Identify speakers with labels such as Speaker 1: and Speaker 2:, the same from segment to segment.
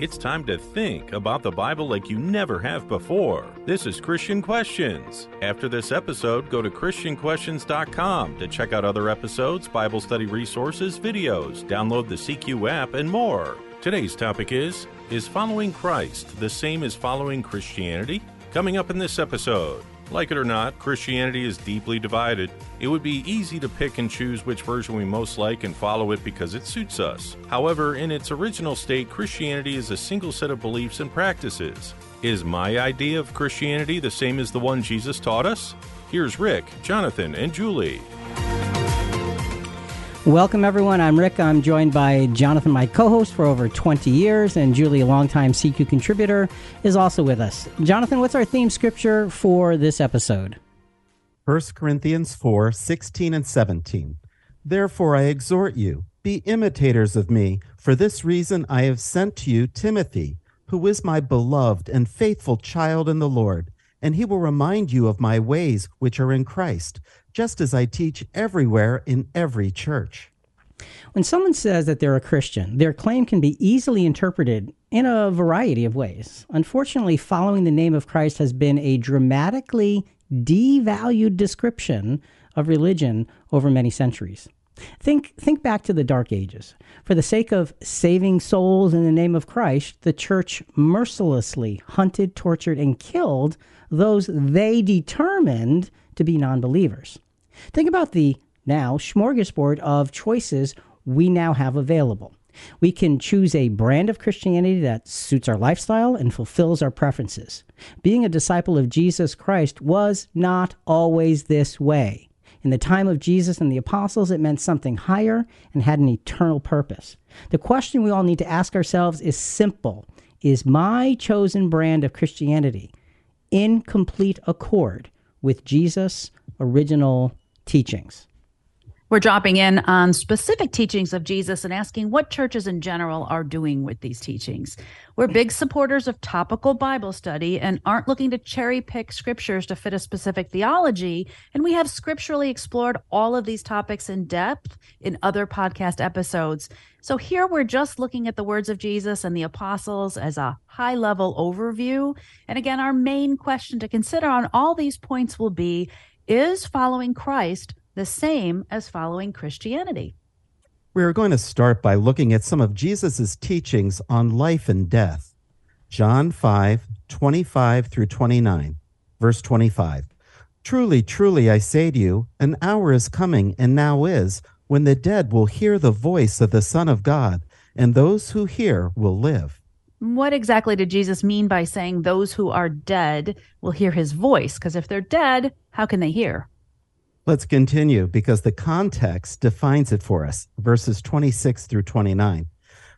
Speaker 1: It's time to think about the Bible like you never have before. This is Christian Questions. After this episode, go to ChristianQuestions.com to check out other episodes, Bible study resources, videos, download the CQ app, and more. Today's topic is Is following Christ the same as following Christianity? Coming up in this episode. Like it or not, Christianity is deeply divided. It would be easy to pick and choose which version we most like and follow it because it suits us. However, in its original state, Christianity is a single set of beliefs and practices. Is my idea of Christianity the same as the one Jesus taught us? Here's Rick, Jonathan, and Julie.
Speaker 2: Welcome, everyone. I'm Rick. I'm joined by Jonathan, my co host for over 20 years, and Julie, a longtime CQ contributor, is also with us. Jonathan, what's our theme scripture for this episode?
Speaker 3: 1 Corinthians 4 16 and 17. Therefore, I exhort you, be imitators of me. For this reason, I have sent to you Timothy, who is my beloved and faithful child in the Lord, and he will remind you of my ways which are in Christ just as I teach everywhere in every church.
Speaker 2: When someone says that they're a Christian, their claim can be easily interpreted in a variety of ways. Unfortunately, following the name of Christ has been a dramatically devalued description of religion over many centuries. Think, think back to the Dark Ages. For the sake of saving souls in the name of Christ, the church mercilessly hunted, tortured, and killed those they determined to be non believers. Think about the now smorgasbord of choices we now have available. We can choose a brand of Christianity that suits our lifestyle and fulfills our preferences. Being a disciple of Jesus Christ was not always this way. In the time of Jesus and the apostles, it meant something higher and had an eternal purpose. The question we all need to ask ourselves is simple Is my chosen brand of Christianity in complete accord with Jesus' original teachings.
Speaker 4: We're dropping in on specific teachings of Jesus and asking what churches in general are doing with these teachings. We're big supporters of topical Bible study and aren't looking to cherry pick scriptures to fit a specific theology. And we have scripturally explored all of these topics in depth in other podcast episodes. So here we're just looking at the words of Jesus and the apostles as a high level overview. And again, our main question to consider on all these points will be is following Christ the same as following Christianity?
Speaker 3: We're going to start by looking at some of Jesus' teachings on life and death. John 5, 25 through 29, verse 25. Truly, truly, I say to you, an hour is coming, and now is, when the dead will hear the voice of the Son of God, and those who hear will live.
Speaker 4: What exactly did Jesus mean by saying those who are dead will hear his voice? Because if they're dead, how can they hear?
Speaker 3: Let's continue because the context defines it for us. Verses 26 through 29.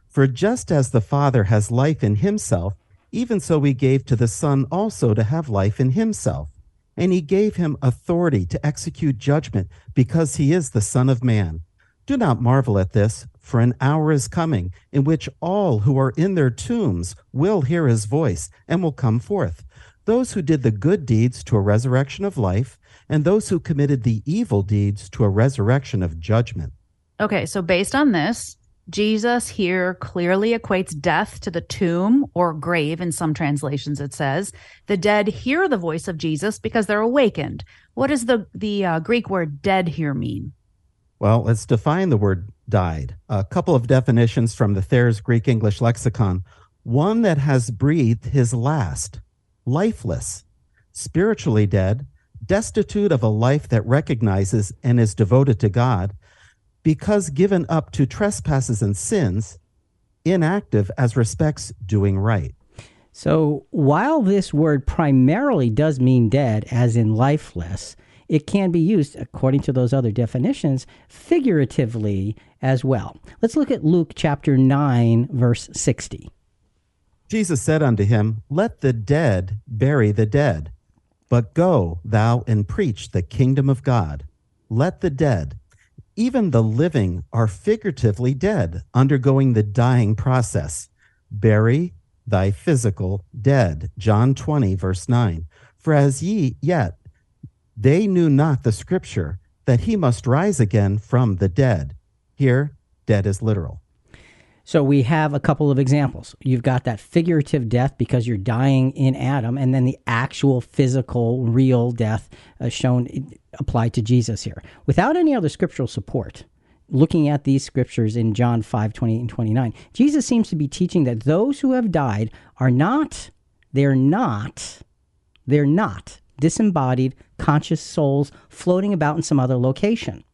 Speaker 3: For just as the Father has life in himself, even so we gave to the Son also to have life in himself. And he gave him authority to execute judgment because he is the Son of Man. Do not marvel at this, for an hour is coming in which all who are in their tombs will hear his voice and will come forth. Those who did the good deeds to a resurrection of life, and those who committed the evil deeds to a resurrection of judgment.
Speaker 4: Okay, so based on this, Jesus here clearly equates death to the tomb or grave in some translations it says. The dead hear the voice of Jesus because they're awakened. What does the the uh, Greek word dead here mean?
Speaker 3: Well, let's define the word died. A couple of definitions from the Thayer's Greek English lexicon. One that has breathed his last, lifeless, spiritually dead, destitute of a life that recognizes and is devoted to God, because given up to trespasses and sins, inactive as respects doing right.
Speaker 2: So, while this word primarily does mean dead, as in lifeless, it can be used, according to those other definitions, figuratively as well. Let's look at Luke chapter 9, verse 60.
Speaker 3: Jesus said unto him, Let the dead bury the dead but go thou and preach the kingdom of God. Let the dead, even the living, are figuratively dead, undergoing the dying process. Bury thy physical dead. John 20, verse 9. For as ye yet, they knew not the scripture that he must rise again from the dead. Here, dead is literal.
Speaker 2: So we have a couple of examples. You've got that figurative death because you're dying in Adam, and then the actual physical, real death uh, shown applied to Jesus here. Without any other scriptural support, looking at these scriptures in John 5 28 and 29, Jesus seems to be teaching that those who have died are not, they're not, they're not disembodied, conscious souls floating about in some other location.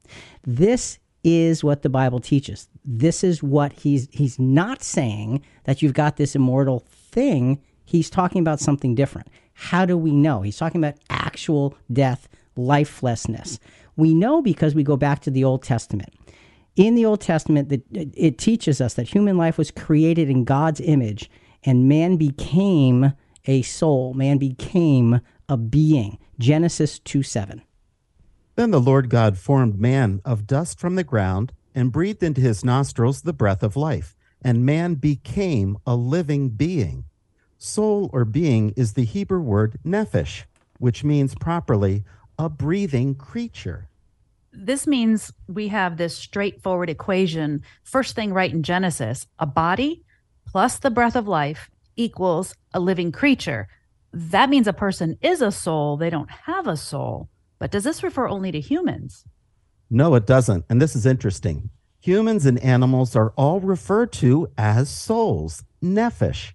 Speaker 2: This is what the Bible teaches. This is what he's he's not saying that you've got this immortal thing. He's talking about something different. How do we know? He's talking about actual death, lifelessness. We know because we go back to the Old Testament. In the Old Testament, it teaches us that human life was created in God's image and man became a soul. Man became a being. Genesis 2 7.
Speaker 3: Then the Lord God formed man of dust from the ground and breathed into his nostrils the breath of life, and man became a living being. Soul or being is the Hebrew word nephesh, which means properly a breathing creature.
Speaker 4: This means we have this straightforward equation. First thing right in Genesis a body plus the breath of life equals a living creature that means a person is a soul. They don't have a soul. But does this refer only to humans?
Speaker 3: No, it doesn't. And this is interesting. Humans and animals are all referred to as souls, nephesh.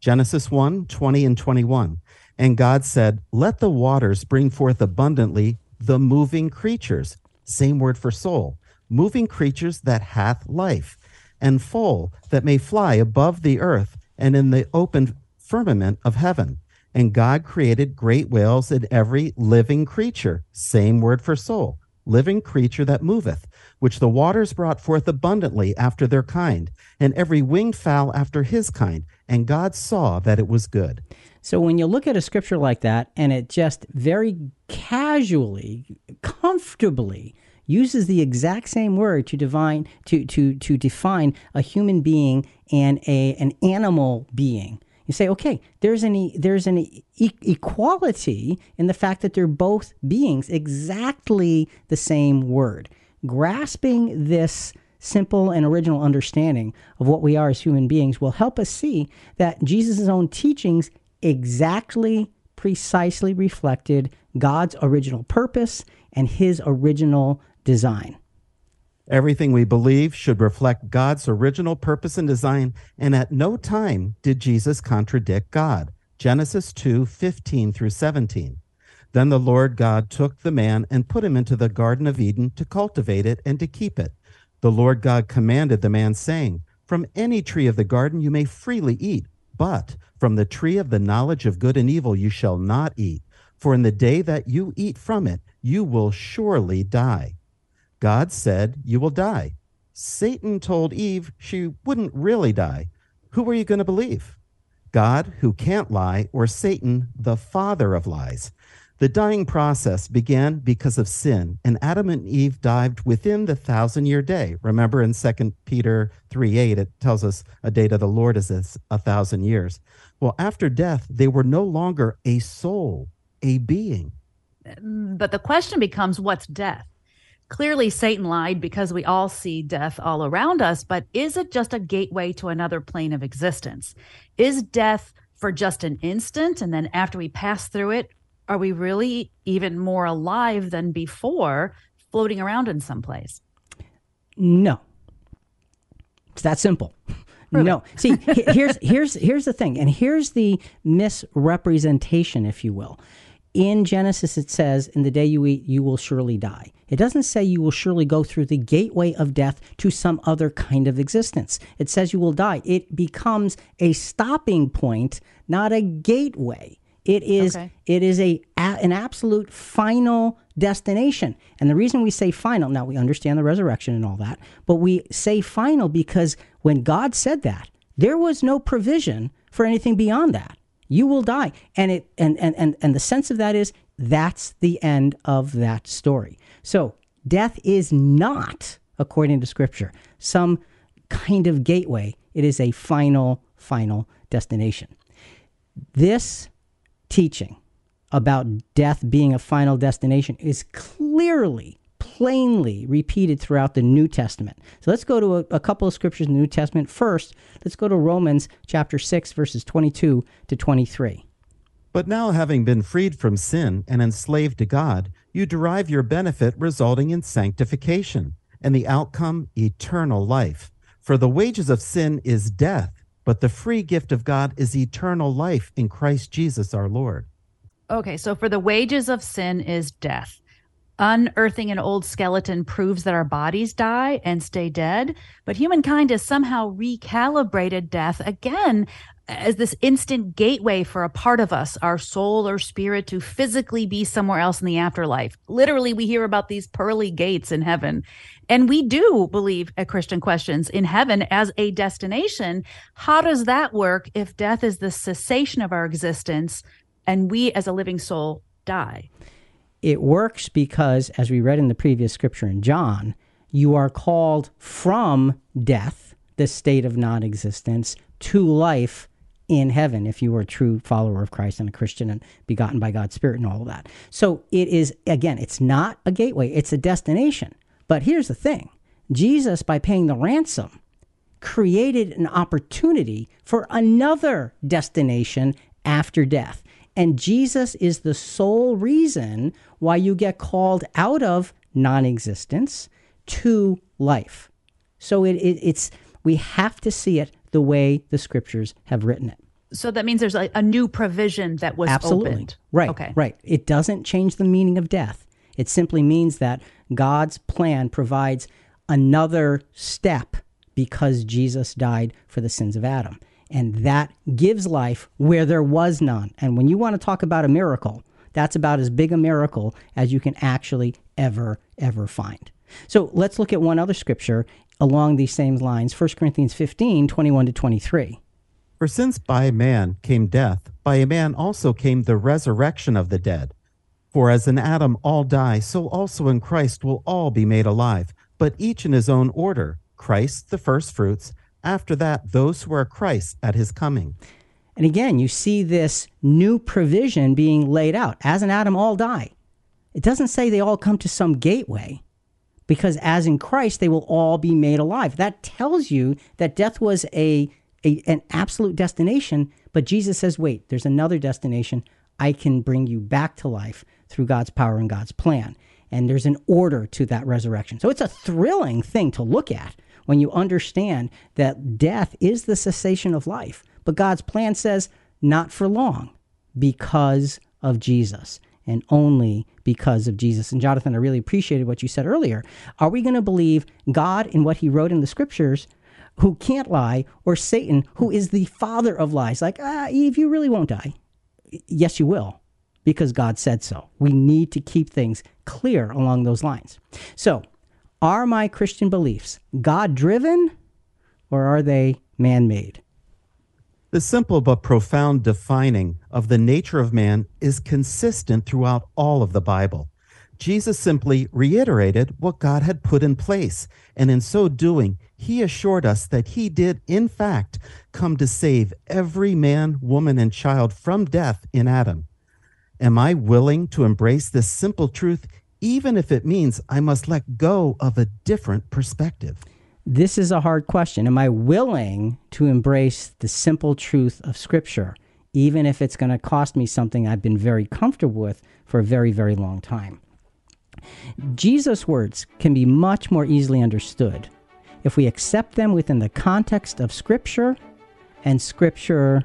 Speaker 3: Genesis 1 20 and 21. And God said, Let the waters bring forth abundantly the moving creatures. Same word for soul. Moving creatures that hath life, and foal that may fly above the earth and in the open firmament of heaven. And God created great whales and every living creature, same word for soul, living creature that moveth, which the waters brought forth abundantly after their kind, and every winged fowl after his kind. And God saw that it was good.
Speaker 2: So when you look at a scripture like that, and it just very casually, comfortably uses the exact same word to define to to to define a human being and a an animal being you say, okay, there's an e- there's an e- equality in the fact that they're both beings, exactly the same word. Grasping this simple and original understanding of what we are as human beings will help us see that Jesus' own teachings exactly, precisely reflected God's original purpose and his original design.
Speaker 3: Everything we believe should reflect God's original purpose and design, and at no time did Jesus contradict God. Genesis 2 15 through 17. Then the Lord God took the man and put him into the Garden of Eden to cultivate it and to keep it. The Lord God commanded the man, saying, From any tree of the garden you may freely eat, but from the tree of the knowledge of good and evil you shall not eat. For in the day that you eat from it, you will surely die. God said, You will die. Satan told Eve she wouldn't really die. Who are you going to believe? God, who can't lie, or Satan, the father of lies? The dying process began because of sin, and Adam and Eve dived within the thousand year day. Remember in 2 Peter 3 8, it tells us a day to the Lord is a thousand years. Well, after death, they were no longer a soul, a being.
Speaker 4: But the question becomes what's death? Clearly, Satan lied because we all see death all around us, but is it just a gateway to another plane of existence? Is death for just an instant, and then after we pass through it, are we really even more alive than before, floating around in some place?
Speaker 2: No. It's that simple. Really? No. See, here's here's here's the thing, and here's the misrepresentation, if you will. In Genesis, it says, "In the day you eat, you will surely die." It doesn't say you will surely go through the gateway of death to some other kind of existence. It says you will die. It becomes a stopping point, not a gateway. It is okay. it is a, a an absolute final destination. And the reason we say final, now we understand the resurrection and all that, but we say final because when God said that, there was no provision for anything beyond that. You will die. And it and and and, and the sense of that is that's the end of that story. So, death is not, according to Scripture, some kind of gateway. It is a final, final destination. This teaching about death being a final destination is clearly plainly repeated throughout the New Testament. So let's go to a, a, couple of scriptures in the New Testament. First, let's go to Romans chapter 6, verses 22 to 23.
Speaker 3: But now, having been freed from sin and enslaved to God, you derive your benefit resulting in sanctification, and the outcome, eternal life. For the wages of sin is death, but the free gift of God is eternal life in Christ Jesus our Lord.
Speaker 4: Okay, so for the wages of sin is death. Unearthing an old skeleton proves that our bodies die and stay dead, but humankind has somehow recalibrated death again as this instant gateway for a part of us, our soul or spirit, to physically be somewhere else in the afterlife. Literally, we hear about these pearly gates in heaven. And we do believe at Christian Questions in heaven as a destination. How does that work if death is the cessation of our existence and we as a living soul die?
Speaker 2: It works because, as we read in the previous scripture in John, you are called from death, the state of non existence, to life in heaven if you were a true follower of Christ and a Christian and begotten by God's Spirit and all of that. So it is, again, it's not a gateway, it's a destination. But here's the thing Jesus, by paying the ransom, created an opportunity for another destination after death. And Jesus is the sole reason why you get called out of non existence to life. So it, it, it's we have to see it the way the scriptures have written it.
Speaker 4: So that means there's a, a new provision that was
Speaker 2: Absolutely.
Speaker 4: opened.
Speaker 2: Right.
Speaker 4: Okay.
Speaker 2: Right. It doesn't change the meaning of death. It simply means that God's plan provides another step because Jesus died for the sins of Adam. And that gives life where there was none. And when you want to talk about a miracle, that's about as big a miracle as you can actually ever, ever find. So let's look at one other scripture along these same lines 1 Corinthians 15 21 to 23.
Speaker 3: For since by man came death, by a man also came the resurrection of the dead. For as in Adam all die, so also in Christ will all be made alive, but each in his own order Christ the firstfruits, after that, those who are Christ at his coming.
Speaker 2: And again, you see this new provision being laid out. As in Adam, all die. It doesn't say they all come to some gateway because as in Christ, they will all be made alive. That tells you that death was a, a, an absolute destination, but Jesus says, wait, there's another destination. I can bring you back to life through God's power and God's plan. And there's an order to that resurrection. So it's a thrilling thing to look at when you understand that death is the cessation of life. But God's plan says, not for long, because of Jesus and only because of Jesus. And Jonathan, I really appreciated what you said earlier. Are we going to believe God in what he wrote in the scriptures? Who can't lie, or Satan, who is the father of lies? Like, ah, Eve, you really won't die. Yes, you will, because God said so. We need to keep things clear along those lines. So, are my Christian beliefs God driven or are they man made?
Speaker 3: The simple but profound defining of the nature of man is consistent throughout all of the Bible. Jesus simply reiterated what God had put in place, and in so doing, he assured us that he did, in fact, come to save every man, woman, and child from death in Adam. Am I willing to embrace this simple truth, even if it means I must let go of a different perspective?
Speaker 2: This is a hard question. Am I willing to embrace the simple truth of Scripture, even if it's going to cost me something I've been very comfortable with for a very, very long time? Jesus' words can be much more easily understood if we accept them within the context of Scripture and Scripture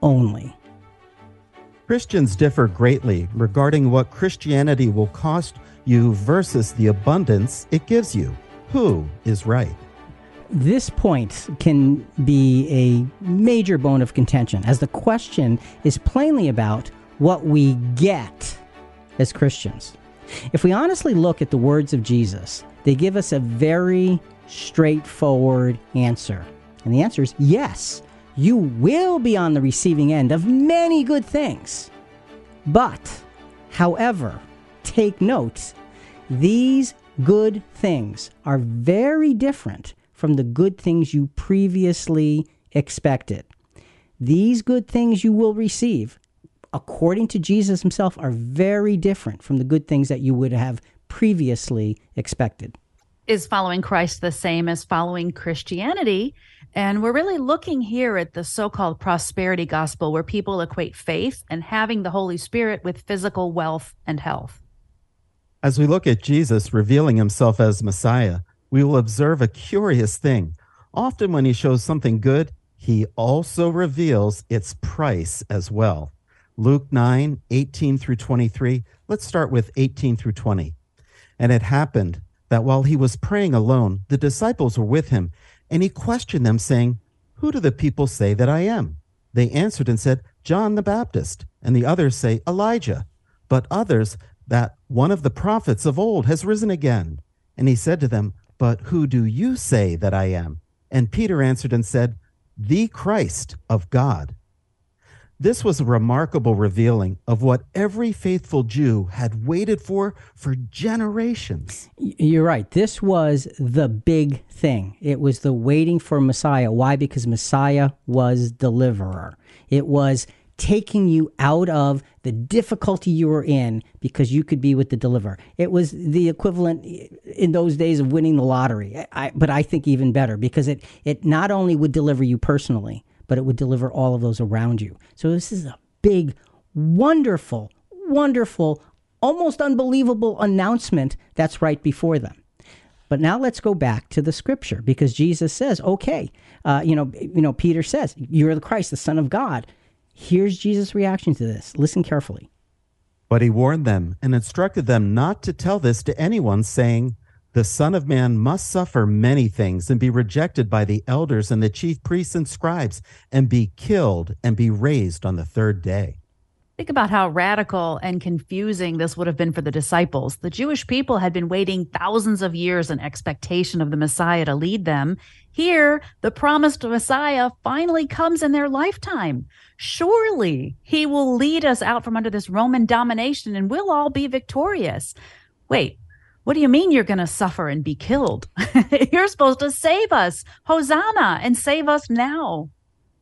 Speaker 2: only.
Speaker 3: Christians differ greatly regarding what Christianity will cost you versus the abundance it gives you. Who is right?
Speaker 2: This point can be a major bone of contention, as the question is plainly about what we get as Christians. If we honestly look at the words of Jesus, they give us a very straightforward answer. And the answer is yes, you will be on the receiving end of many good things. But, however, take note, these good things are very different from the good things you previously expected. These good things you will receive, according to Jesus himself, are very different from the good things that you would have previously expected.
Speaker 4: Is following Christ the same as following Christianity? And we're really looking here at the so called prosperity gospel, where people equate faith and having the Holy Spirit with physical wealth and health.
Speaker 3: As we look at Jesus revealing himself as Messiah, we will observe a curious thing. Often, when he shows something good, he also reveals its price as well. Luke 9, 18 through 23. Let's start with 18 through 20. And it happened that while he was praying alone, the disciples were with him, and he questioned them, saying, Who do the people say that I am? They answered and said, John the Baptist, and the others say, Elijah, but others that one of the prophets of old has risen again. And he said to them, But who do you say that I am? And Peter answered and said, The Christ of God. This was a remarkable revealing of what every faithful Jew had waited for for generations.
Speaker 2: You're right. This was the big thing. It was the waiting for Messiah. Why? Because Messiah was deliverer. It was taking you out of the difficulty you were in because you could be with the deliverer. It was the equivalent in those days of winning the lottery. I, but I think even better because it, it not only would deliver you personally, but it would deliver all of those around you. So this is a big, wonderful, wonderful, almost unbelievable announcement that's right before them. But now let's go back to the scripture because Jesus says, "Okay, uh, you know, you know." Peter says, "You're the Christ, the Son of God." Here's Jesus' reaction to this. Listen carefully.
Speaker 3: But he warned them and instructed them not to tell this to anyone, saying, the Son of Man must suffer many things and be rejected by the elders and the chief priests and scribes and be killed and be raised on the third day.
Speaker 4: Think about how radical and confusing this would have been for the disciples. The Jewish people had been waiting thousands of years in expectation of the Messiah to lead them. Here, the promised Messiah finally comes in their lifetime. Surely he will lead us out from under this Roman domination and we'll all be victorious. Wait, what do you mean you're going to suffer and be killed? you're supposed to save us. Hosanna and save us now.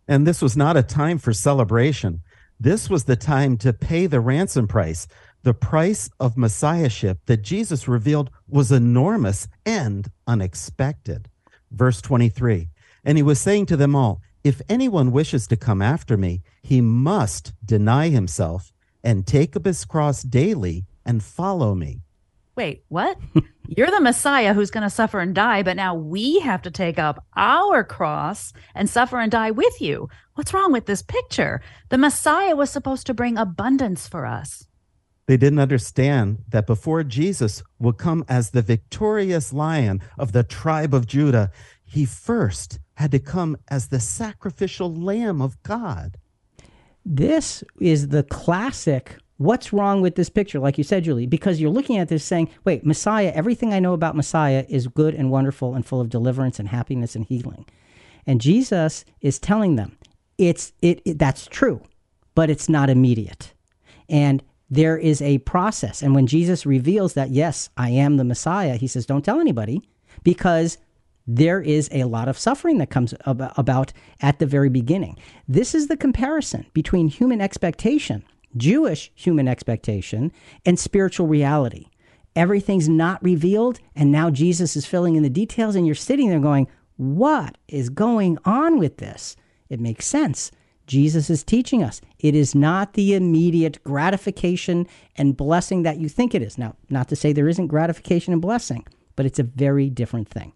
Speaker 3: And this was not a time for celebration. This was the time to pay the ransom price. The price of messiahship that Jesus revealed was enormous and unexpected. Verse 23 And he was saying to them all, If anyone wishes to come after me, he must deny himself and take up his cross daily and follow me
Speaker 4: wait, what? You're the Messiah who's going to suffer and die, but now we have to take up our cross and suffer and die with you. What's wrong with this picture? The Messiah was supposed to bring abundance for us.
Speaker 3: They didn't understand that before Jesus would come as the victorious lion of the tribe of Judah, he first had to come as the sacrificial lamb of God.
Speaker 2: This is the classic What's wrong with this picture? Like you said, Julie, because you're looking at this saying, wait, Messiah, everything I know about Messiah is good and wonderful and full of deliverance and happiness and healing. And Jesus is telling them, it's it, it that's true, but it's not immediate. And there is a process. And when Jesus reveals that, yes, I am the Messiah, he says, don't tell anybody because there is a lot of suffering that comes about at the very beginning. This is the comparison between human expectation Jewish human expectation and spiritual reality. Everything's not revealed, and now Jesus is filling in the details, and you're sitting there going, What is going on with this? It makes sense. Jesus is teaching us it is not the immediate gratification and blessing that you think it is. Now, not to say there isn't gratification and blessing, but it's a very different thing.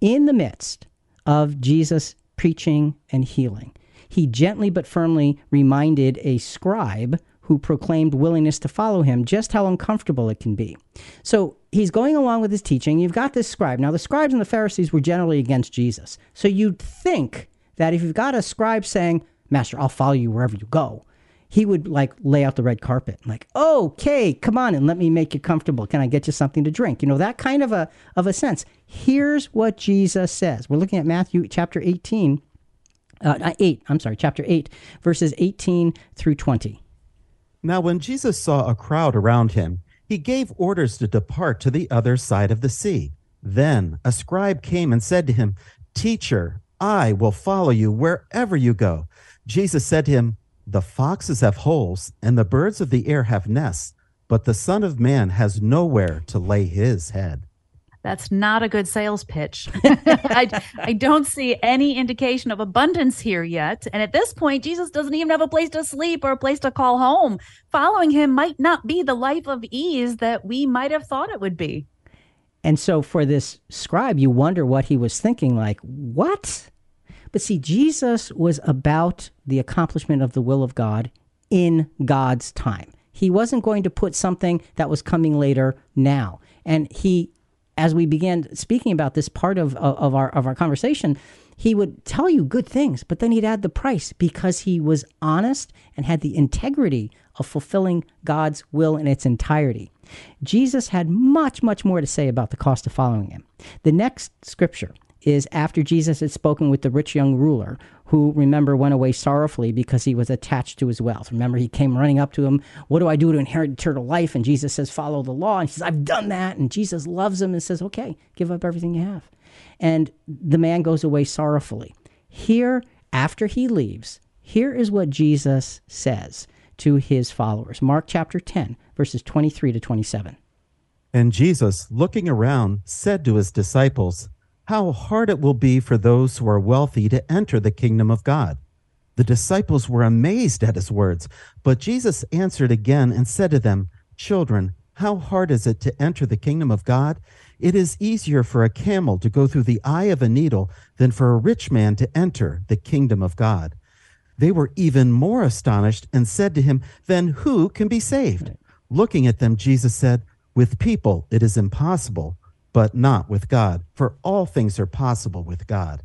Speaker 2: In the midst of Jesus preaching and healing, he gently but firmly reminded a scribe who proclaimed willingness to follow him just how uncomfortable it can be. So he's going along with his teaching. You've got this scribe. Now, the scribes and the Pharisees were generally against Jesus. So you'd think that if you've got a scribe saying, Master, I'll follow you wherever you go, he would like lay out the red carpet, like, okay, come on and let me make you comfortable. Can I get you something to drink? You know, that kind of a of a sense. Here's what Jesus says. We're looking at Matthew chapter 18, uh, 8, I'm sorry, chapter 8, verses 18 through 20.
Speaker 3: Now, when Jesus saw a crowd around him, he gave orders to depart to the other side of the sea. Then a scribe came and said to him, Teacher, I will follow you wherever you go. Jesus said to him, The foxes have holes, and the birds of the air have nests, but the Son of Man has nowhere to lay his head.
Speaker 4: That's not a good sales pitch. I, I don't see any indication of abundance here yet. And at this point, Jesus doesn't even have a place to sleep or a place to call home. Following him might not be the life of ease that we might have thought it would be.
Speaker 2: And so for this scribe, you wonder what he was thinking like, what? But see, Jesus was about the accomplishment of the will of God in God's time. He wasn't going to put something that was coming later now. And he as we began speaking about this part of, of our of our conversation, he would tell you good things, but then he'd add the price because he was honest and had the integrity of fulfilling God's will in its entirety. Jesus had much, much more to say about the cost of following him. The next scripture is after Jesus had spoken with the rich young ruler, who, remember, went away sorrowfully because he was attached to his wealth. Remember, he came running up to him, What do I do to inherit eternal life? And Jesus says, Follow the law. And he says, I've done that. And Jesus loves him and says, Okay, give up everything you have. And the man goes away sorrowfully. Here, after he leaves, here is what Jesus says to his followers Mark chapter 10, verses 23 to 27.
Speaker 3: And Jesus, looking around, said to his disciples, how hard it will be for those who are wealthy to enter the kingdom of God. The disciples were amazed at his words, but Jesus answered again and said to them, Children, how hard is it to enter the kingdom of God? It is easier for a camel to go through the eye of a needle than for a rich man to enter the kingdom of God. They were even more astonished and said to him, Then who can be saved? Looking at them, Jesus said, With people it is impossible but not with God, for all things are possible with God.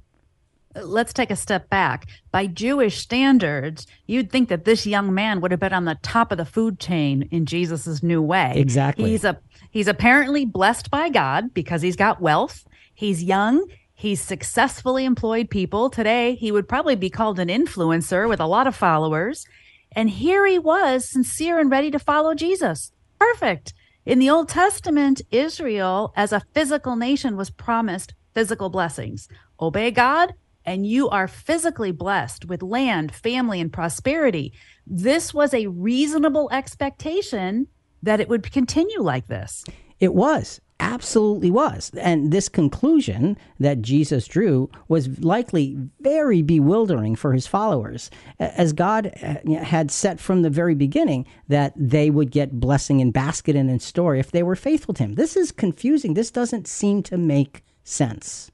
Speaker 4: Let's take a step back. By Jewish standards, you'd think that this young man would have been on the top of the food chain in Jesus's new way.
Speaker 2: Exactly.
Speaker 4: He's a he's apparently blessed by God because he's got wealth. He's young. He's successfully employed people. Today, he would probably be called an influencer with a lot of followers. And here he was, sincere and ready to follow Jesus. Perfect. In the Old Testament, Israel as a physical nation was promised physical blessings. Obey God, and you are physically blessed with land, family, and prosperity. This was a reasonable expectation that it would continue like this.
Speaker 2: It was absolutely was. And this conclusion that Jesus drew was likely very bewildering for his followers, as God uh, had set from the very beginning that they would get blessing in basket and in store if they were faithful to him. This is confusing. This doesn't seem to make sense.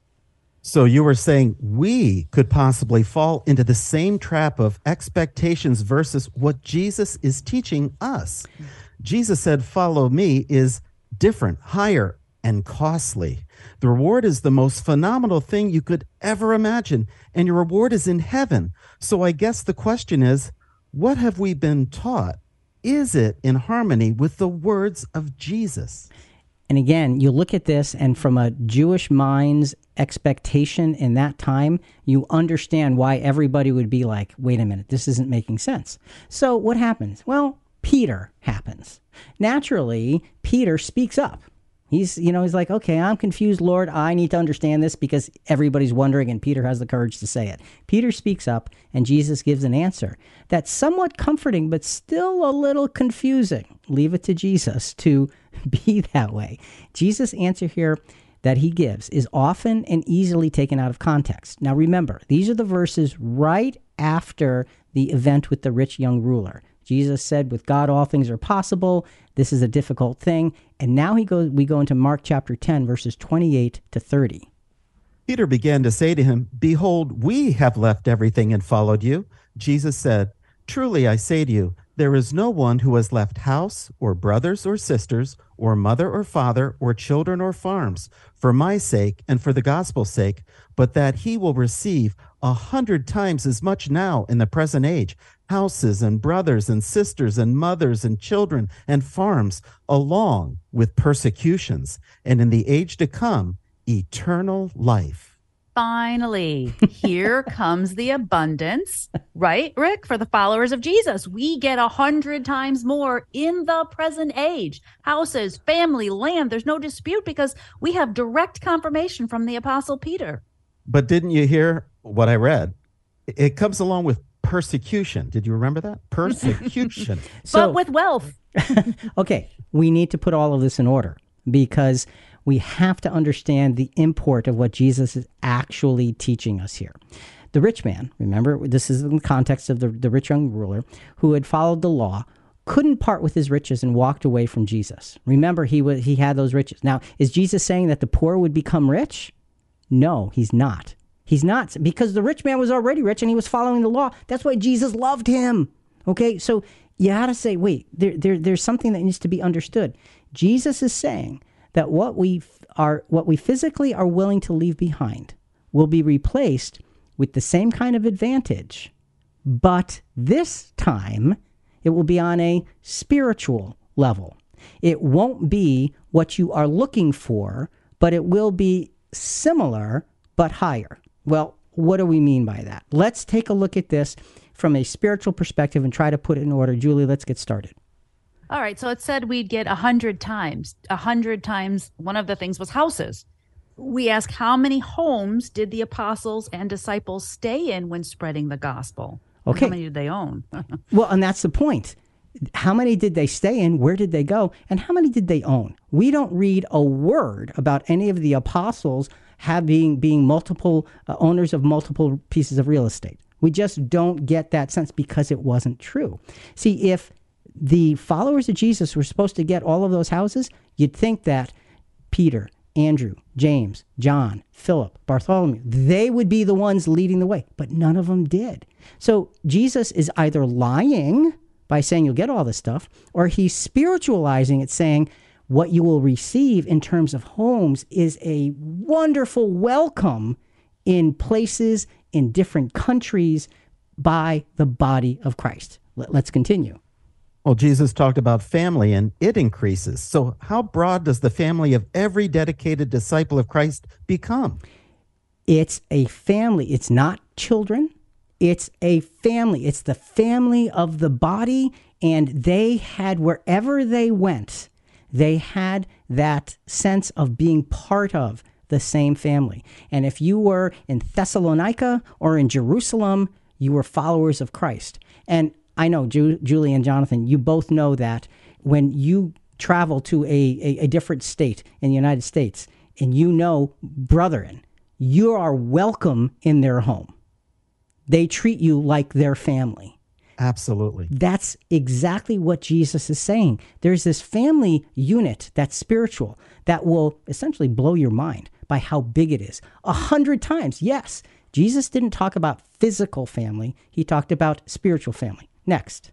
Speaker 3: So you were saying we could possibly fall into the same trap of expectations versus what Jesus is teaching us. Jesus said, Follow me is different, higher, and costly. The reward is the most phenomenal thing you could ever imagine, and your reward is in heaven. So I guess the question is what have we been taught? Is it in harmony with the words of Jesus?
Speaker 2: And again, you look at this, and from a Jewish mind's expectation in that time, you understand why everybody would be like, wait a minute, this isn't making sense. So what happens? Well, Peter happens. Naturally, Peter speaks up. He's, you know, he's like, okay, I'm confused, Lord. I need to understand this because everybody's wondering, and Peter has the courage to say it. Peter speaks up, and Jesus gives an answer that's somewhat comforting, but still a little confusing. Leave it to Jesus to be that way. Jesus' answer here that he gives is often and easily taken out of context. Now, remember, these are the verses right after the event with the rich young ruler. Jesus said, With God, all things are possible. This is a difficult thing. And now he goes, we go into Mark chapter 10, verses 28 to 30.
Speaker 3: Peter began to say to him, Behold, we have left everything and followed you. Jesus said, Truly I say to you, there is no one who has left house, or brothers, or sisters, or mother, or father, or children, or farms, for my sake and for the gospel's sake, but that he will receive a hundred times as much now in the present age houses and brothers and sisters and mothers and children and farms, along with persecutions, and in the age to come, eternal life.
Speaker 4: Finally, here comes the abundance, right, Rick? For the followers of Jesus, we get a hundred times more in the present age houses, family, land. There's no dispute because we have direct confirmation from the Apostle Peter.
Speaker 3: But didn't you hear what I read? It comes along with persecution. Did you remember that? Persecution.
Speaker 4: so, but with wealth.
Speaker 2: okay. we need to put all of this in order because we have to understand the import of what Jesus is actually teaching us here. The rich man, remember, this is in the context of the, the rich young ruler who had followed the law, couldn't part with his riches and walked away from Jesus. Remember, he, was, he had those riches. Now, is Jesus saying that the poor would become rich? No, he's not. He's not because the rich man was already rich and he was following the law. That's why Jesus loved him. Okay, so you got to say, wait, there, there, there's something that needs to be understood. Jesus is saying that what we are, what we physically are willing to leave behind, will be replaced with the same kind of advantage, but this time it will be on a spiritual level. It won't be what you are looking for, but it will be similar but higher. Well, what do we mean by that? Let's take a look at this from a spiritual perspective and try to put it in order. Julie, let's get started.
Speaker 4: All right. So it said we'd get a hundred times. A hundred times. One of the things was houses. We ask how many homes did the apostles and disciples stay in when spreading the gospel?
Speaker 2: Okay.
Speaker 4: How many did they own?
Speaker 2: well, and that's the point. How many did they stay in? Where did they go? And how many did they own? We don't read a word about any of the apostles having being multiple uh, owners of multiple pieces of real estate. We just don't get that sense because it wasn't true. See, if the followers of Jesus were supposed to get all of those houses, you'd think that Peter, Andrew, James, John, Philip, Bartholomew, they would be the ones leading the way, but none of them did. So Jesus is either lying by saying you'll get all this stuff, or he's spiritualizing it, saying what you will receive in terms of homes is a wonderful welcome in places in different countries by the body of Christ. Let's continue.
Speaker 3: Well, Jesus talked about family and it increases. So, how broad does the family of every dedicated disciple of Christ become?
Speaker 2: It's a family. It's not children. It's a family. It's the family of the body. And they had, wherever they went, they had that sense of being part of the same family. And if you were in Thessalonica or in Jerusalem, you were followers of Christ. And I know, Ju- Julie and Jonathan, you both know that when you travel to a, a, a different state in the United States and you know brethren, you are welcome in their home. They treat you like their family.
Speaker 3: Absolutely.
Speaker 2: That's exactly what Jesus is saying. There's this family unit that's spiritual that will essentially blow your mind by how big it is. A hundred times, yes. Jesus didn't talk about physical family, he talked about spiritual family. Next.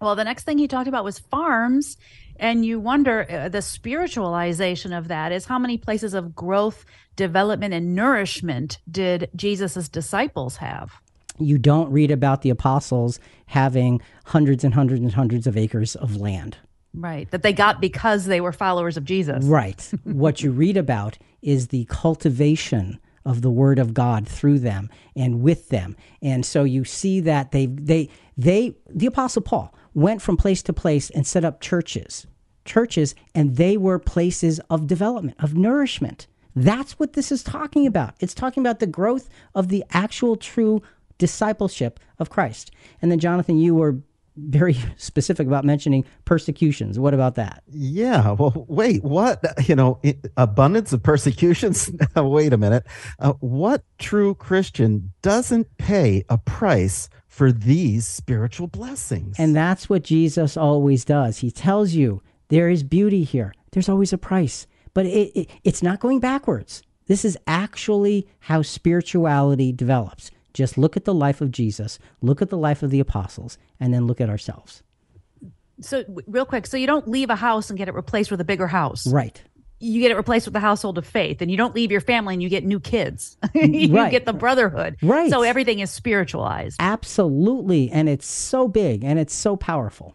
Speaker 4: Well, the next thing he talked about was farms. And you wonder uh, the spiritualization of that is how many places of growth, development, and nourishment did Jesus' disciples have?
Speaker 2: You don't read about the apostles having hundreds and hundreds and hundreds of acres of land.
Speaker 4: Right. That they got because they were followers of Jesus.
Speaker 2: Right. what you read about is the cultivation of the word of God through them and with them. And so you see that they they they the apostle Paul went from place to place and set up churches. Churches and they were places of development, of nourishment. That's what this is talking about. It's talking about the growth of the actual true discipleship of Christ. And then Jonathan you were very specific about mentioning persecutions. What about that?
Speaker 3: Yeah. Well, wait, what? You know, abundance of persecutions? wait a minute. Uh, what true Christian doesn't pay a price for these spiritual blessings?
Speaker 2: And that's what Jesus always does. He tells you there is beauty here, there's always a price, but it, it, it's not going backwards. This is actually how spirituality develops. Just look at the life of Jesus, look at the life of the apostles, and then look at ourselves.
Speaker 4: So, real quick, so you don't leave a house and get it replaced with a bigger house.
Speaker 2: Right.
Speaker 4: You get it replaced with the household of faith, and you don't leave your family and you get new kids. you
Speaker 2: Right.
Speaker 4: get the brotherhood.
Speaker 2: Right.
Speaker 4: So everything is spiritualized.
Speaker 2: Absolutely. And it's so big and it's so powerful.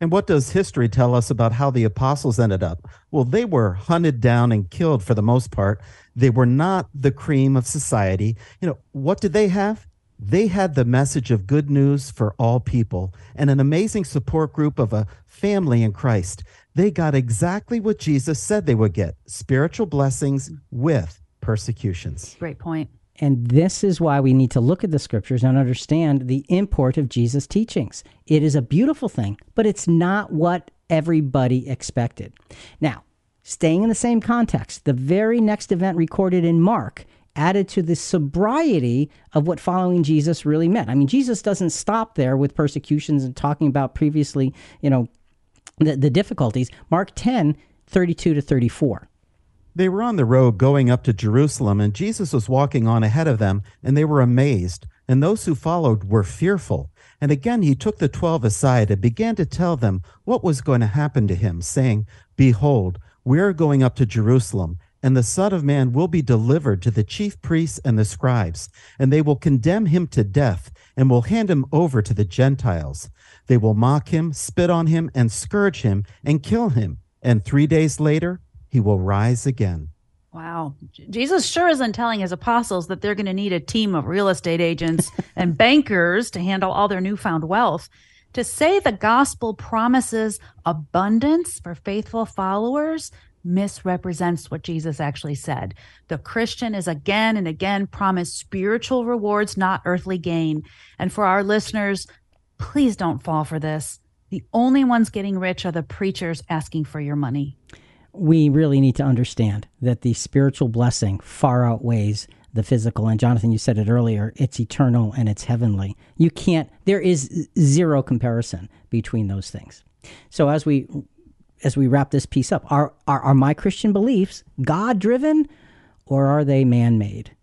Speaker 3: And what does history tell us about how the apostles ended up? Well, they were hunted down and killed for the most part. They were not the cream of society. You know, what did they have? They had the message of good news for all people and an amazing support group of a family in Christ. They got exactly what Jesus said they would get spiritual blessings with persecutions.
Speaker 4: Great point.
Speaker 2: And this is why we need to look at the scriptures and understand the import of Jesus' teachings. It is a beautiful thing, but it's not what everybody expected. Now, staying in the same context, the very next event recorded in Mark added to the sobriety of what following Jesus really meant. I mean, Jesus doesn't stop there with persecutions and talking about previously, you know, the, the difficulties. Mark 10, 32 to 34.
Speaker 3: They were on the road going up to Jerusalem, and Jesus was walking on ahead of them, and they were amazed. And those who followed were fearful. And again he took the twelve aside and began to tell them what was going to happen to him, saying, Behold, we are going up to Jerusalem, and the Son of Man will be delivered to the chief priests and the scribes, and they will condemn him to death, and will hand him over to the Gentiles. They will mock him, spit on him, and scourge him, and kill him. And three days later, he will rise again.
Speaker 4: Wow. Jesus sure isn't telling his apostles that they're going to need a team of real estate agents and bankers to handle all their newfound wealth. To say the gospel promises abundance for faithful followers misrepresents what Jesus actually said. The Christian is again and again promised spiritual rewards, not earthly gain. And for our listeners, please don't fall for this. The only ones getting rich are the preachers asking for your money
Speaker 2: we really need to understand that the spiritual blessing far outweighs the physical. And Jonathan, you said it earlier, it's eternal and it's heavenly. You can't, there is zero comparison between those things. So as we as we wrap this piece up, are are, are my Christian beliefs God driven or are they man made?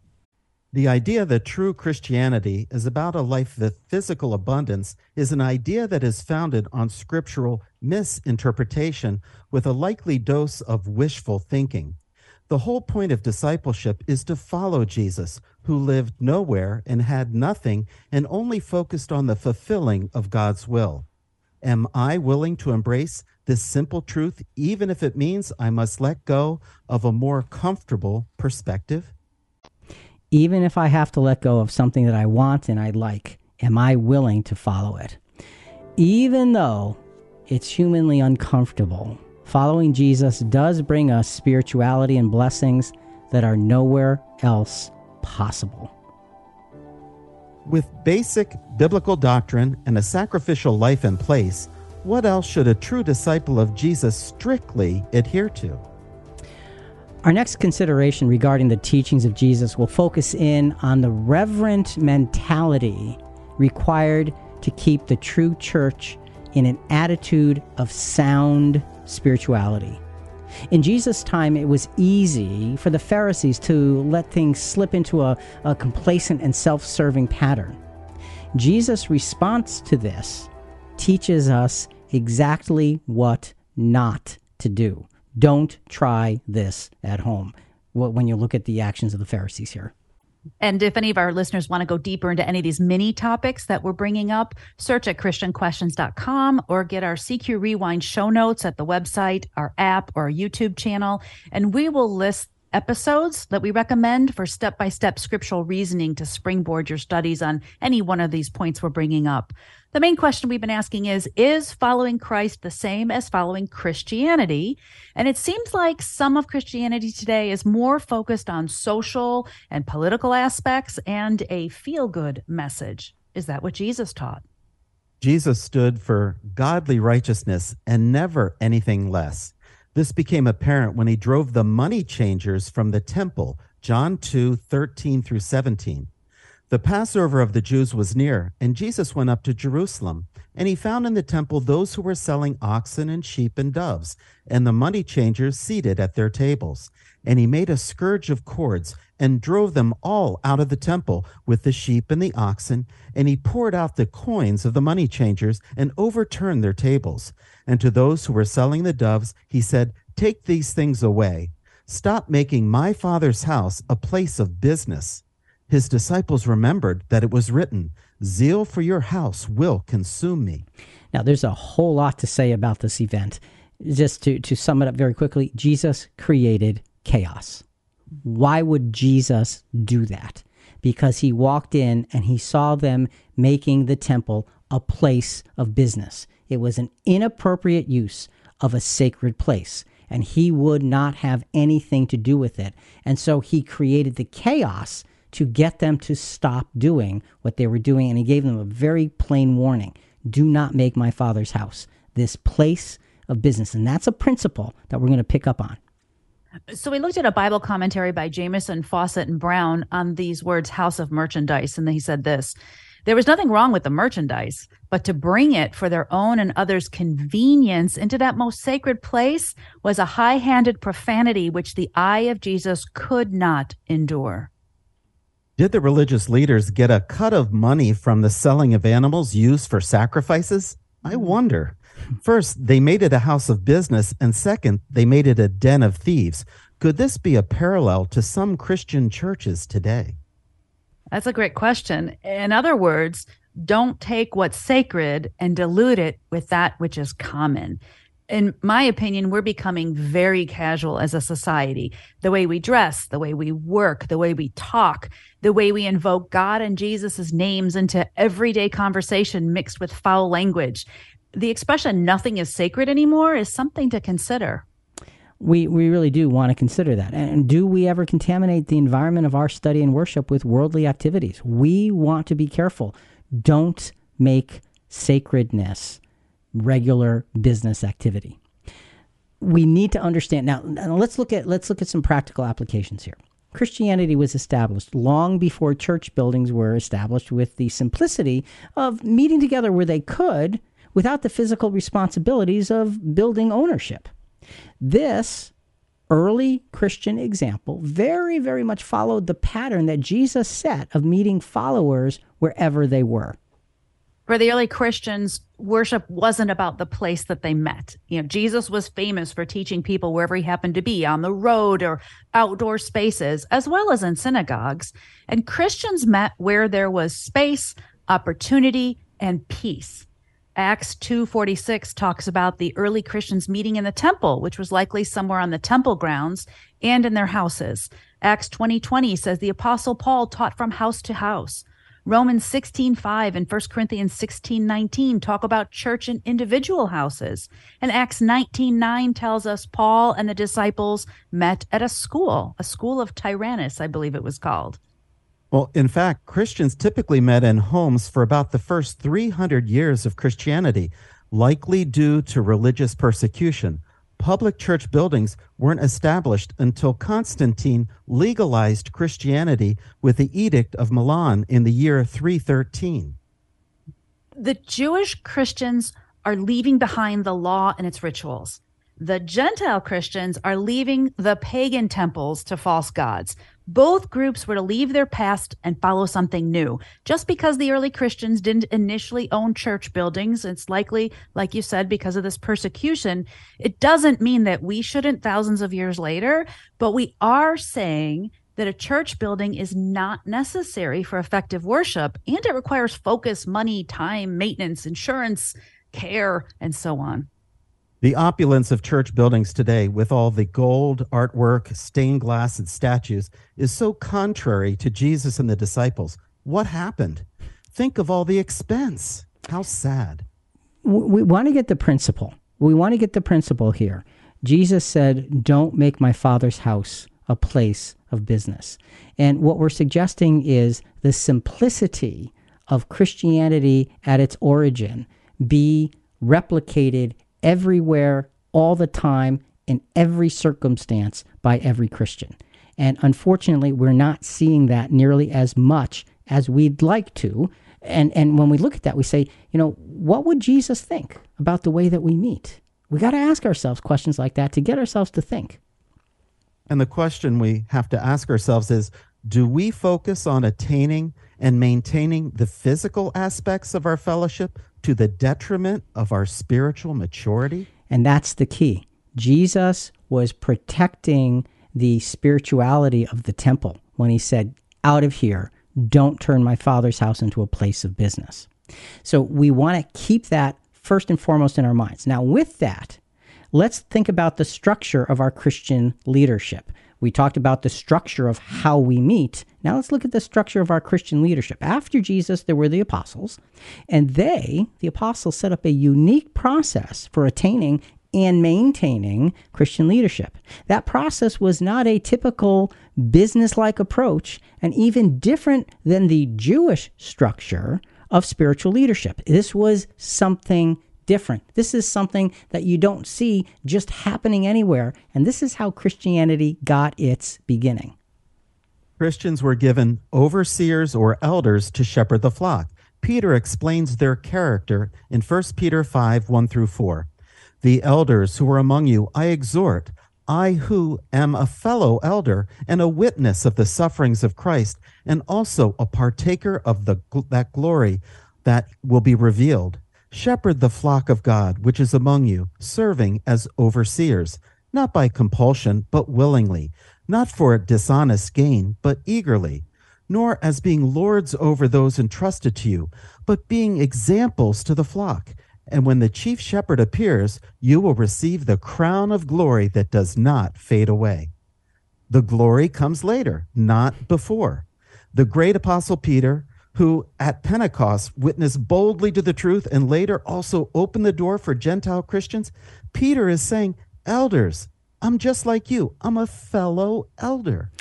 Speaker 3: The idea that true Christianity is about a life of physical abundance is an idea that is founded on scriptural misinterpretation with a likely dose of wishful thinking. The whole point of discipleship is to follow Jesus, who lived nowhere and had nothing and only focused on the fulfilling of God's will. Am I willing to embrace this simple truth, even if it means I must let go of a more comfortable perspective?
Speaker 2: Even if I have to let go of something that I want and I like, am I willing to follow it? Even though it's humanly uncomfortable, following Jesus does bring us spirituality and blessings that are nowhere else possible.
Speaker 3: With basic biblical doctrine and a sacrificial life in place, what else should a true disciple of Jesus strictly adhere to?
Speaker 2: Our next consideration regarding the teachings of Jesus will focus in on the reverent mentality required to keep the true church in an attitude of sound spirituality. In Jesus' time, it was easy for the Pharisees to let things slip into a, a complacent and self serving pattern. Jesus' response to this teaches us exactly what not to do. Don't try this at home when you look at the actions of the Pharisees here.
Speaker 4: And if any of our listeners want to go deeper into any of these mini topics that we're bringing up, search at ChristianQuestions.com or get our CQ Rewind show notes at the website, our app, or our YouTube channel. And we will list episodes that we recommend for step by step scriptural reasoning to springboard your studies on any one of these points we're bringing up. The main question we've been asking is Is following Christ the same as following Christianity? And it seems like some of Christianity today is more focused on social and political aspects and a feel good message. Is that what Jesus taught?
Speaker 3: Jesus stood for godly righteousness and never anything less. This became apparent when he drove the money changers from the temple, John 2 13 through 17. The Passover of the Jews was near, and Jesus went up to Jerusalem. And he found in the temple those who were selling oxen and sheep and doves, and the money changers seated at their tables. And he made a scourge of cords, and drove them all out of the temple with the sheep and the oxen. And he poured out the coins of the money changers, and overturned their tables. And to those who were selling the doves, he said, Take these things away. Stop making my father's house a place of business his disciples remembered that it was written, Zeal for your house will consume me.
Speaker 2: Now, there's a whole lot to say about this event. Just to, to sum it up very quickly, Jesus created chaos. Why would Jesus do that? Because he walked in and he saw them making the temple a place of business. It was an inappropriate use of a sacred place, and he would not have anything to do with it. And so he created the chaos to get them to stop doing what they were doing. And he gave them a very plain warning do not make my father's house this place of business. And that's a principle that we're going to pick up on.
Speaker 4: So we looked at a Bible commentary by Jamieson, Fausset, and Brown on these words, house of merchandise. And he said this there was nothing wrong with the merchandise, but to bring it for their own and others' convenience into that most sacred place was a high handed profanity which the eye of Jesus could not endure.
Speaker 3: Did the religious leaders get a cut of money from the selling of animals used for sacrifices? I mm-hmm. wonder. First, they made it a house of business, and second, they made it a den of thieves. Could this be a parallel to some Christian churches today?
Speaker 4: That's a great question. In other words, don't take what's sacred and dilute it with that which is common. In my opinion, we're becoming very casual as a society. The way we dress, the way we work, the way we talk, the way we invoke God and Jesus' names into everyday conversation mixed with foul language. The expression nothing is sacred anymore is something to consider
Speaker 2: we, we really do want to consider that. And do we ever contaminate the environment of our study and worship with worldly activities? We want to be careful. Don't make sacredness regular business activity. We need to understand now, let's look at let's look at some practical applications here. Christianity was established long before church buildings were established with the simplicity of meeting together where they could without the physical responsibilities of building ownership. This early Christian example very, very much followed the pattern that Jesus set of meeting followers wherever they were.
Speaker 4: For the early Christians, worship wasn't about the place that they met. You know, Jesus was famous for teaching people wherever he happened to be, on the road or outdoor spaces, as well as in synagogues. And Christians met where there was space, opportunity, and peace. Acts 2:46 talks about the early Christians meeting in the temple, which was likely somewhere on the temple grounds and in their houses. Acts 20:20 20 says the apostle Paul taught from house to house. Romans 16:5 and 1 Corinthians 16:19 talk about church and individual houses. And Acts 19:9 tells us Paul and the disciples met at a school, a school of Tyrannus, I believe it was called.
Speaker 3: Well, in fact, Christians typically met in homes for about the first 300 years of Christianity, likely due to religious persecution. Public church buildings weren't established until Constantine legalized Christianity with the Edict of Milan in the year 313.
Speaker 4: The Jewish Christians are leaving behind the law and its rituals. The Gentile Christians are leaving the pagan temples to false gods. Both groups were to leave their past and follow something new. Just because the early Christians didn't initially own church buildings, it's likely, like you said, because of this persecution, it doesn't mean that we shouldn't thousands of years later, but we are saying that a church building is not necessary for effective worship and it requires focus, money, time, maintenance, insurance, care, and so on.
Speaker 3: The opulence of church buildings today, with all the gold, artwork, stained glass, and statues, is so contrary to Jesus and the disciples. What happened? Think of all the expense. How sad.
Speaker 2: We want to get the principle. We want to get the principle here. Jesus said, Don't make my Father's house a place of business. And what we're suggesting is the simplicity of Christianity at its origin be replicated everywhere, all the time, in every circumstance by every Christian. And unfortunately, we're not seeing that nearly as much as we'd like to. And, and when we look at that, we say, you know, what would Jesus think about the way that we meet? We got to ask ourselves questions like that to get ourselves to think.
Speaker 3: And the question we have to ask ourselves is do we focus on attaining and maintaining the physical aspects of our fellowship to the detriment of our spiritual maturity?
Speaker 2: And that's the key. Jesus was protecting the spirituality of the temple when he said, Out of here, don't turn my father's house into a place of business. So we want to keep that first and foremost in our minds. Now, with that, let's think about the structure of our Christian leadership. We talked about the structure of how we meet. Now let's look at the structure of our Christian leadership. After Jesus, there were the apostles, and they, the apostles, set up a unique process for attaining and maintaining Christian leadership. That process was not a typical business like approach and even different than the Jewish structure of spiritual leadership. This was something different. This is something that you don't see just happening anywhere. And this is how Christianity got its beginning.
Speaker 3: Christians were given overseers or elders to shepherd the flock. Peter explains their character in 1 Peter 5 1 through 4. The elders who are among you, I exhort, I who am a fellow elder and a witness of the sufferings of Christ, and also a partaker of the, that glory that will be revealed. Shepherd the flock of God which is among you, serving as overseers, not by compulsion, but willingly, not for dishonest gain, but eagerly, nor as being lords over those entrusted to you, but being examples to the flock. And when the chief shepherd appears, you will receive the crown of glory that does not fade away. The glory comes later, not before. The great apostle Peter, who at Pentecost witnessed boldly to the truth and later also opened the door for Gentile Christians, Peter is saying, Elders, I'm just like you. I'm a fellow elder.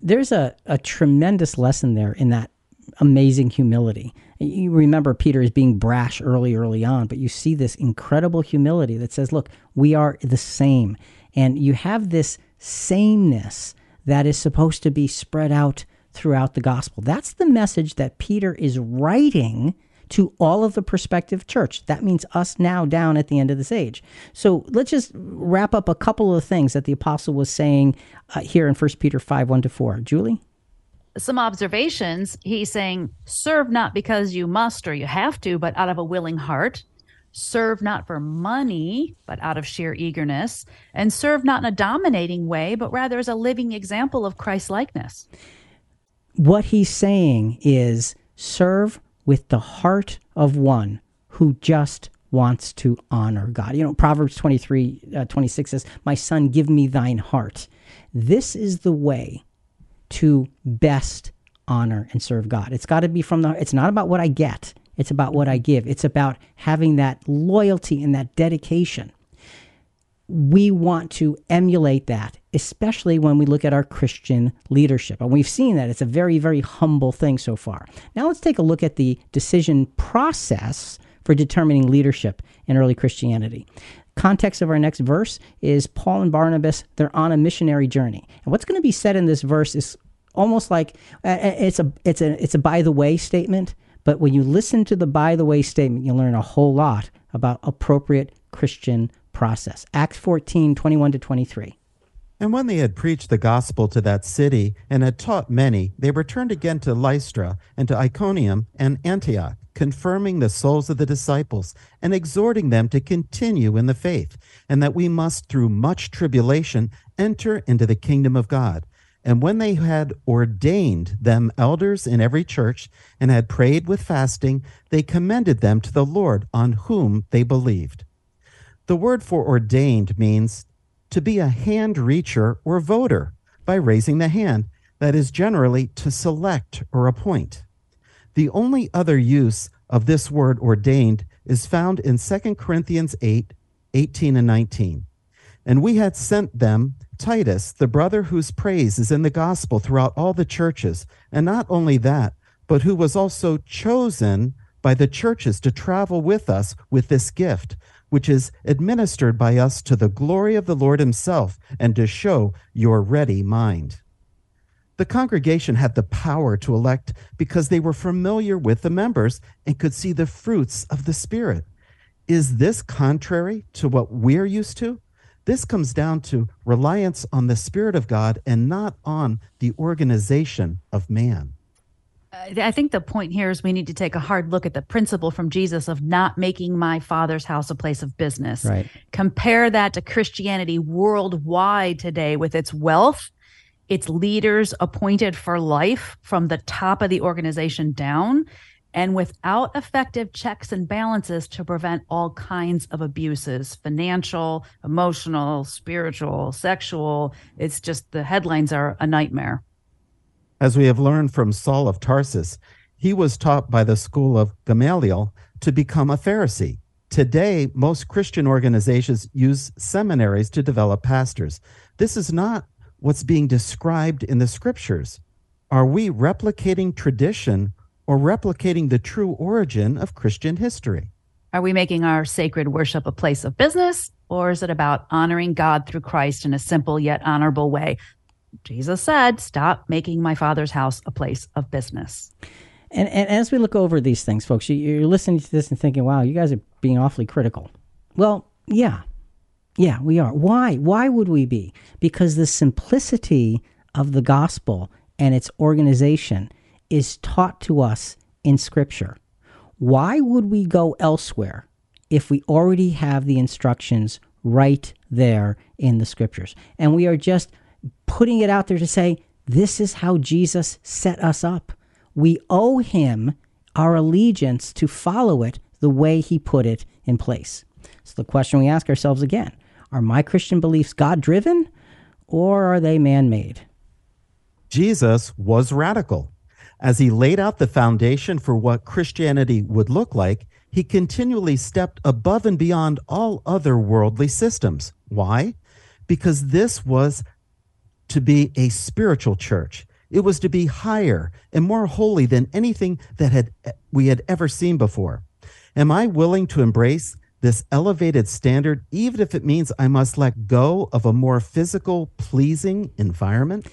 Speaker 2: There's a, a tremendous lesson there in that amazing humility. You remember Peter is being brash early, early on, but you see this incredible humility that says, look, we are the same. And you have this sameness that is supposed to be spread out throughout the gospel. That's the message that Peter is writing to all of the prospective church. That means us now down at the end of this age. So let's just wrap up a couple of things that the apostle was saying uh, here in 1 Peter 5 1 to 4. Julie?
Speaker 4: Some observations. He's saying, serve not because you must or you have to, but out of a willing heart. Serve not for money, but out of sheer eagerness. And serve not in a dominating way, but rather as a living example of Christ likeness.
Speaker 2: What he's saying is serve with the heart of one who just wants to honor God. You know, Proverbs 23 uh, 26 says, My son, give me thine heart. This is the way to best honor and serve God. It's got to be from the, it's not about what I get, it's about what I give. It's about having that loyalty and that dedication. We want to emulate that especially when we look at our Christian leadership. And we've seen that it's a very, very humble thing so far. Now let's take a look at the decision process for determining leadership in early Christianity. Context of our next verse is Paul and Barnabas, they're on a missionary journey. And what's going to be said in this verse is almost like it's a it's a it's a by the way statement, but when you listen to the by the way statement, you learn a whole lot about appropriate Christian process. Acts 14, 21 to 23.
Speaker 3: And when they had preached the gospel to that city and had taught many, they returned again to Lystra and to Iconium and Antioch, confirming the souls of the disciples and exhorting them to continue in the faith, and that we must, through much tribulation, enter into the kingdom of God. And when they had ordained them elders in every church and had prayed with fasting, they commended them to the Lord on whom they believed. The word for ordained means to be a hand reacher or voter by raising the hand, that is generally to select or appoint. The only other use of this word ordained is found in 2 Corinthians 8 18 and 19. And we had sent them Titus, the brother whose praise is in the gospel throughout all the churches, and not only that, but who was also chosen by the churches to travel with us with this gift, which is administered by us to the glory of the Lord Himself and to show your ready mind. The congregation had the power to elect because they were familiar with the members and could see the fruits of the Spirit. Is this contrary to what we're used to? This comes down to reliance on the Spirit of God and not on the organization of man.
Speaker 4: Uh, I think the point here is we need to take a hard look at the principle from Jesus of not making my father's house a place of business.
Speaker 2: Right.
Speaker 4: Compare that to Christianity worldwide today with its wealth, its leaders appointed for life from the top of the organization down, and without effective checks and balances to prevent all kinds of abuses financial, emotional, spiritual, sexual. It's just the headlines are a nightmare.
Speaker 3: As we have learned from Saul of Tarsus, he was taught by the school of Gamaliel to become a Pharisee. Today, most Christian organizations use seminaries to develop pastors. This is not what's being described in the scriptures. Are we replicating tradition or replicating the true origin of Christian history?
Speaker 4: Are we making our sacred worship a place of business, or is it about honoring God through Christ in a simple yet honorable way? Jesus said, Stop making my Father's house a place of business.
Speaker 2: And, and as we look over these things, folks, you, you're listening to this and thinking, wow, you guys are being awfully critical. Well, yeah. Yeah, we are. Why? Why would we be? Because the simplicity of the gospel and its organization is taught to us in Scripture. Why would we go elsewhere if we already have the instructions right there in the Scriptures? And we are just putting it out there to say, this is how Jesus set us up. We owe him our allegiance to follow it the way he put it in place. So the question we ask ourselves again are my Christian beliefs God driven or are they man made?
Speaker 3: Jesus was radical. As he laid out the foundation for what Christianity would look like, he continually stepped above and beyond all other worldly systems. Why? Because this was to be a spiritual church. It was to be higher and more holy than anything that had we had ever seen before. Am I willing to embrace this elevated standard even if it means I must let go of a more physical pleasing environment?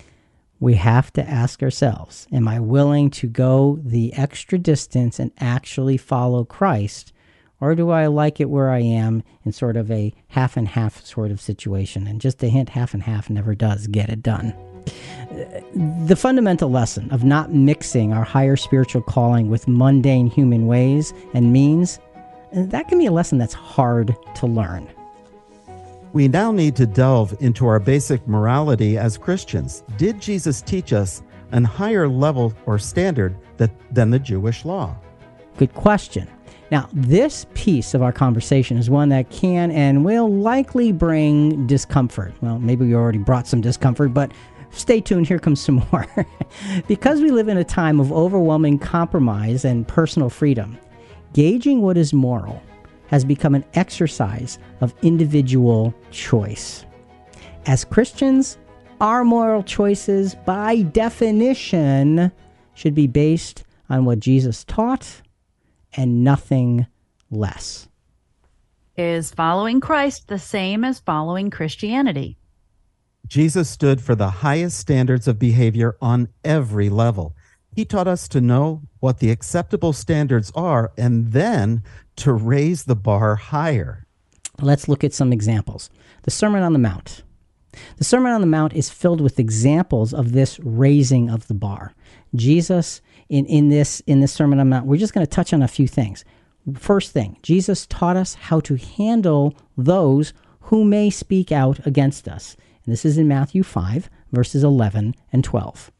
Speaker 2: We have to ask ourselves, am I willing to go the extra distance and actually follow Christ or do I like it where I am in sort of a half and half sort of situation? And just a hint, half and half never does get it done. The fundamental lesson of not mixing our higher spiritual calling with mundane human ways and means, that can be a lesson that's hard to learn.
Speaker 3: We now need to delve into our basic morality as Christians. Did Jesus teach us an higher level or standard that, than the Jewish law?
Speaker 2: Good question. Now, this piece of our conversation is one that can and will likely bring discomfort. Well, maybe we already brought some discomfort, but stay tuned, here comes some more. because we live in a time of overwhelming compromise and personal freedom, gauging what is moral has become an exercise of individual choice. As Christians, our moral choices, by definition, should be based on what Jesus taught and nothing less.
Speaker 4: Is following Christ the same as following Christianity?
Speaker 3: Jesus stood for the highest standards of behavior on every level. He taught us to know what the acceptable standards are and then to raise the bar higher.
Speaker 2: Let's look at some examples. The Sermon on the Mount. The Sermon on the Mount is filled with examples of this raising of the bar. Jesus in, in this in this Sermon on the Mount, we're just going to touch on a few things. First thing, Jesus taught us how to handle those who may speak out against us. And this is in Matthew 5, verses 11 and 12.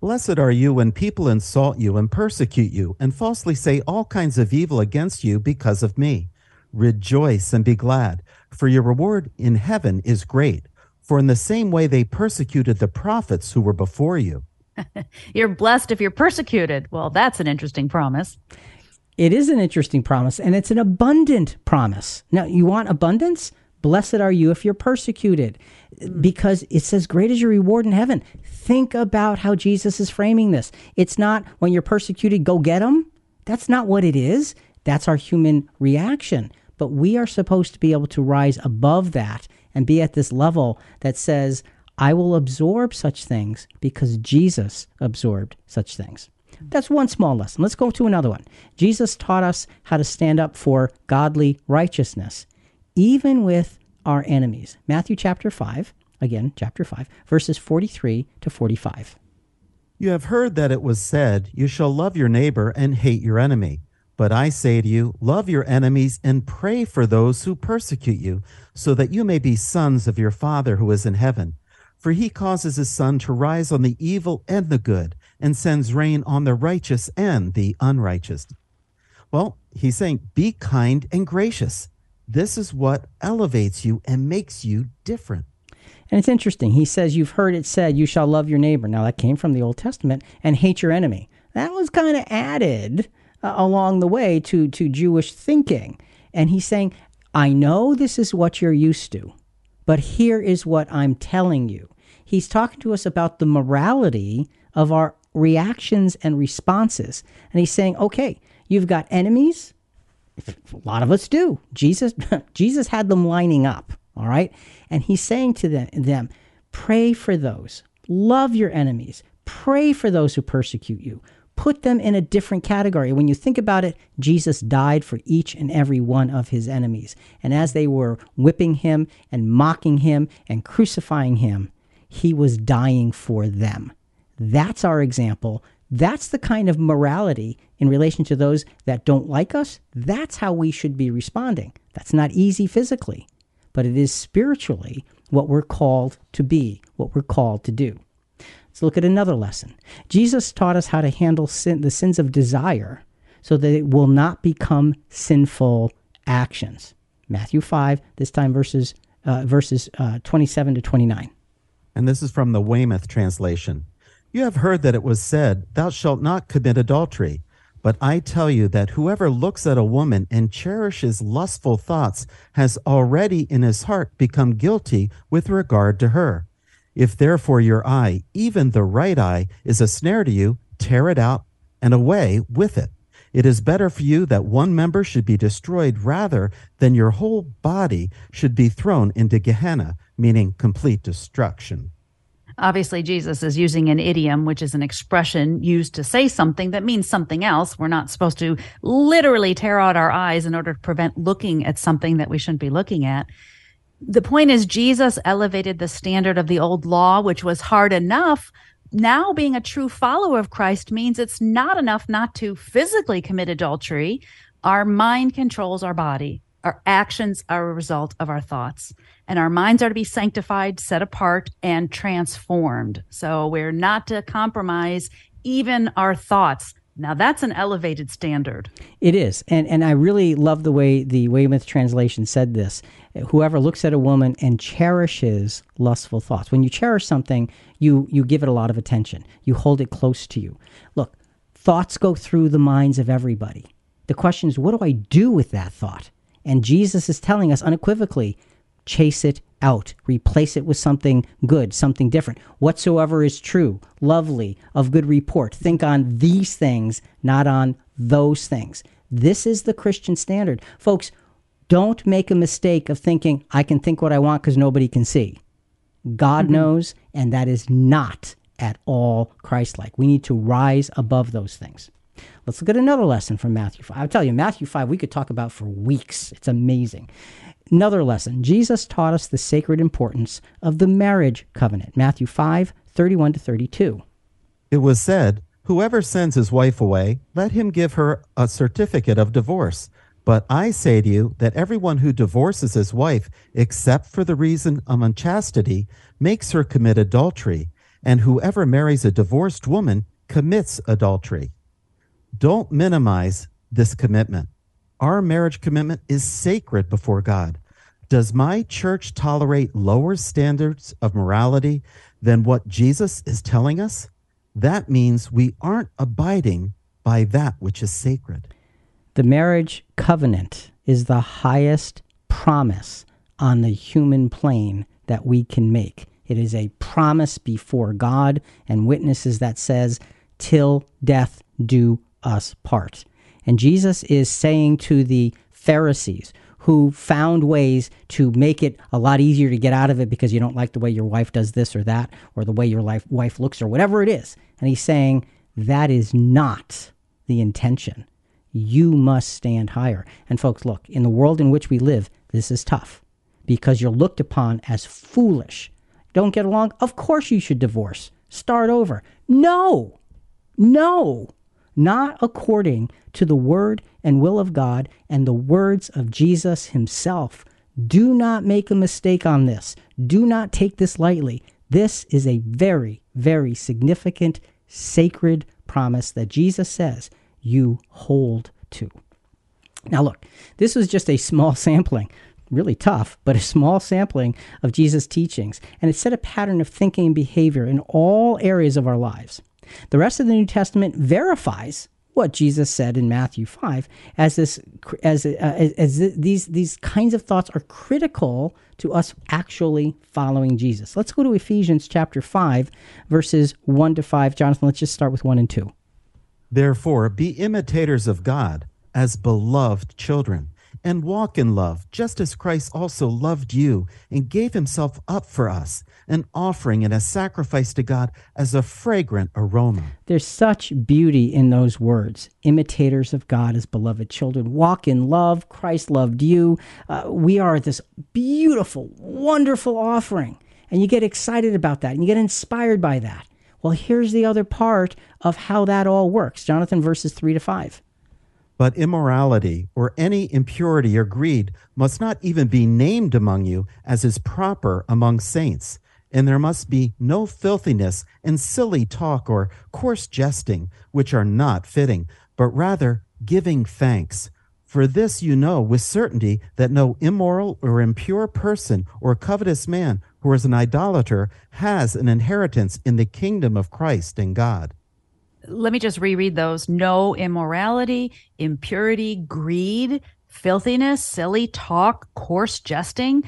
Speaker 3: Blessed are you when people insult you and persecute you and falsely say all kinds of evil against you because of me. Rejoice and be glad, for your reward in heaven is great. For in the same way they persecuted the prophets who were before you.
Speaker 4: you're blessed if you're persecuted. Well, that's an interesting promise.
Speaker 2: It is an interesting promise, and it's an abundant promise. Now, you want abundance? Blessed are you if you're persecuted, mm. because it says, Great is your reward in heaven. Think about how Jesus is framing this. It's not when you're persecuted, go get them. That's not what it is. That's our human reaction. But we are supposed to be able to rise above that and be at this level that says, I will absorb such things because Jesus absorbed such things. That's one small lesson. Let's go to another one. Jesus taught us how to stand up for godly righteousness, even with our enemies. Matthew chapter 5, again, chapter 5, verses 43 to 45.
Speaker 3: You have heard that it was said, You shall love your neighbor and hate your enemy. But I say to you, love your enemies and pray for those who persecute you, so that you may be sons of your Father who is in heaven. For he causes his sun to rise on the evil and the good, and sends rain on the righteous and the unrighteous. Well, he's saying, be kind and gracious. This is what elevates you and makes you different.
Speaker 2: And it's interesting. He says, You've heard it said, you shall love your neighbor. Now, that came from the Old Testament, and hate your enemy. That was kind of added uh, along the way to, to Jewish thinking. And he's saying, I know this is what you're used to. But here is what I'm telling you. He's talking to us about the morality of our reactions and responses. And he's saying, okay, you've got enemies, A lot of us do. Jesus, Jesus had them lining up. All right. And he's saying to them, pray for those, love your enemies, pray for those who persecute you, put them in a different category. When you think about it, Jesus died for each and every one of his enemies. And as they were whipping him and mocking him and crucifying him, he was dying for them. That's our example. That's the kind of morality in relation to those that don't like us. That's how we should be responding. That's not easy physically, but it is spiritually what we're called to be, what we're called to do. Let's look at another lesson. Jesus taught us how to handle sin, the sins of desire so that it will not become sinful actions. Matthew 5, this time verses, uh, verses uh, 27 to 29.
Speaker 3: And this is from the Weymouth translation. You have heard that it was said, Thou shalt not commit adultery. But I tell you that whoever looks at a woman and cherishes lustful thoughts has already in his heart become guilty with regard to her. If therefore your eye, even the right eye, is a snare to you, tear it out and away with it. It is better for you that one member should be destroyed rather than your whole body should be thrown into Gehenna, meaning complete destruction.
Speaker 4: Obviously, Jesus is using an idiom, which is an expression used to say something that means something else. We're not supposed to literally tear out our eyes in order to prevent looking at something that we shouldn't be looking at. The point is, Jesus elevated the standard of the old law, which was hard enough. Now, being a true follower of Christ means it's not enough not to physically commit adultery. Our mind controls our body. Our actions are a result of our thoughts and our minds are to be sanctified, set apart, and transformed. So we're not to compromise even our thoughts. Now that's an elevated standard.
Speaker 2: It is. And and I really love the way the Weymouth translation said this. Whoever looks at a woman and cherishes lustful thoughts. When you cherish something, you you give it a lot of attention. You hold it close to you. Look, thoughts go through the minds of everybody. The question is, what do I do with that thought? And Jesus is telling us unequivocally, chase it out, replace it with something good, something different. Whatsoever is true, lovely, of good report. Think on these things, not on those things. This is the Christian standard. Folks, don't make a mistake of thinking, I can think what I want because nobody can see. God mm-hmm. knows, and that is not at all Christ like. We need to rise above those things. Let's look at another lesson from Matthew 5. I'll tell you, Matthew 5, we could talk about for weeks. It's amazing. Another lesson Jesus taught us the sacred importance of the marriage covenant. Matthew 5 31 to 32.
Speaker 3: It was said, Whoever sends his wife away, let him give her a certificate of divorce. But I say to you that everyone who divorces his wife, except for the reason of unchastity, makes her commit adultery. And whoever marries a divorced woman commits adultery. Don't minimize this commitment. Our marriage commitment is sacred before God. Does my church tolerate lower standards of morality than what Jesus is telling us? That means we aren't abiding by that which is sacred.
Speaker 2: The marriage covenant is the highest promise on the human plane that we can make. It is a promise before God and witnesses that says, till death do us part. And Jesus is saying to the Pharisees who found ways to make it a lot easier to get out of it because you don't like the way your wife does this or that, or the way your life, wife looks, or whatever it is. And he's saying that is not the intention. You must stand higher. And folks, look, in the world in which we live, this is tough because you're looked upon as foolish. Don't get along? Of course you should divorce. Start over. No, no not according to the word and will of God and the words of Jesus himself. Do not make a mistake on this. Do not take this lightly. This is a very, very significant, sacred promise that Jesus says you hold to. Now, look, this was just a small sampling, really tough, but a small sampling of Jesus' teachings, and it set a pattern of thinking and behavior in all areas of our lives. The rest of the New Testament verifies what Jesus said in Matthew 5 as this as uh, as, as these these kinds of thoughts are critical to us actually following Jesus. Let's go to Ephesians chapter 5 verses 1 to 5. Jonathan, let's just start with 1 and 2.
Speaker 3: Therefore, be imitators of God as beloved children and walk in love, just as Christ also loved you and gave himself up for us, an offering and a sacrifice to God as a fragrant aroma.
Speaker 2: There's such beauty in those words. Imitators of God as beloved children. Walk in love. Christ loved you. Uh, we are this beautiful, wonderful offering. And you get excited about that and you get inspired by that. Well, here's the other part of how that all works. Jonathan, verses 3 to 5.
Speaker 3: But immorality or any impurity or greed must not even be named among you as is proper among saints. And there must be no filthiness and silly talk or coarse jesting, which are not fitting, but rather giving thanks. For this you know with certainty that no immoral or impure person or covetous man who is an idolater has an inheritance in the kingdom of Christ and God
Speaker 4: let me just reread those no immorality, impurity, greed, filthiness, silly talk, coarse jesting.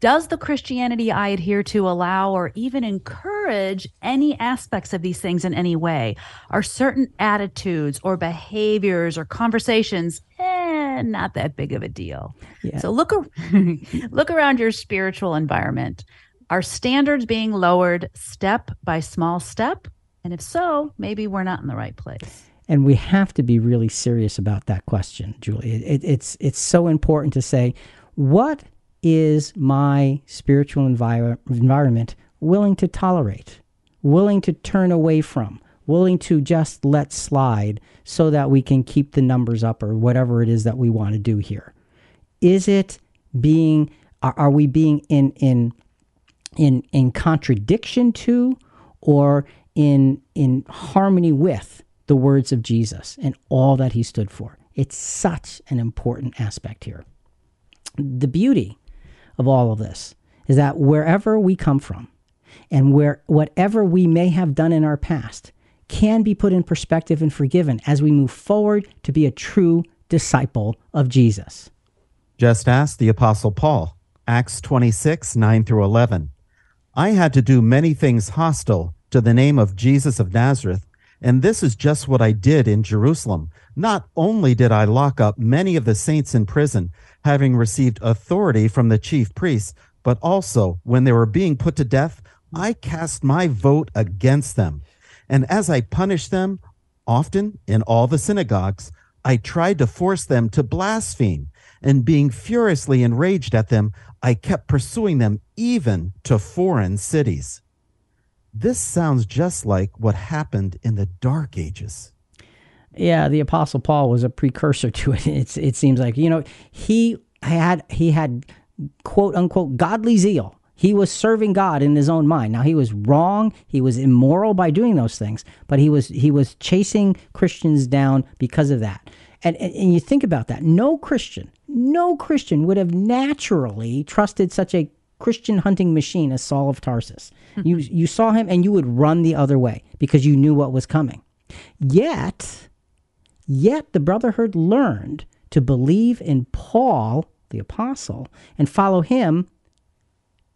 Speaker 4: Does the Christianity I adhere to allow or even encourage any aspects of these things in any way? Are certain attitudes or behaviors or conversations eh, not that big of a deal? Yeah. So look, look around your spiritual environment. Are standards being lowered step by small step? And if so, maybe we're not in the right place.
Speaker 2: And we have to be really serious about that question, Julie. It, it's it's so important to say, what is my spiritual envir- environment willing to tolerate, willing to turn away from, willing to just let slide, so that we can keep the numbers up or whatever it is that we want to do here? Is it being? Are, are we being in in in in contradiction to, or in in harmony with the words of Jesus and all that he stood for. It's such an important aspect here. The beauty of all of this is that wherever we come from and where whatever we may have done in our past can be put in perspective and forgiven as we move forward to be a true disciple of Jesus.
Speaker 3: Just ask the apostle Paul, Acts 26, 9 through 11. I had to do many things hostile to the name of Jesus of Nazareth. And this is just what I did in Jerusalem. Not only did I lock up many of the saints in prison, having received authority from the chief priests, but also when they were being put to death, I cast my vote against them. And as I punished them, often in all the synagogues, I tried to force them to blaspheme. And being furiously enraged at them, I kept pursuing them even to foreign cities. This sounds just like what happened in the Dark Ages.
Speaker 2: Yeah, the Apostle Paul was a precursor to it. It's, it seems like you know he had he had quote unquote godly zeal. He was serving God in his own mind. Now he was wrong. He was immoral by doing those things, but he was he was chasing Christians down because of that. And, and, and you think about that. No Christian, no Christian would have naturally trusted such a Christian hunting machine as Saul of Tarsus. Mm-hmm. You you saw him and you would run the other way because you knew what was coming. Yet, yet the brotherhood learned to believe in Paul, the apostle, and follow him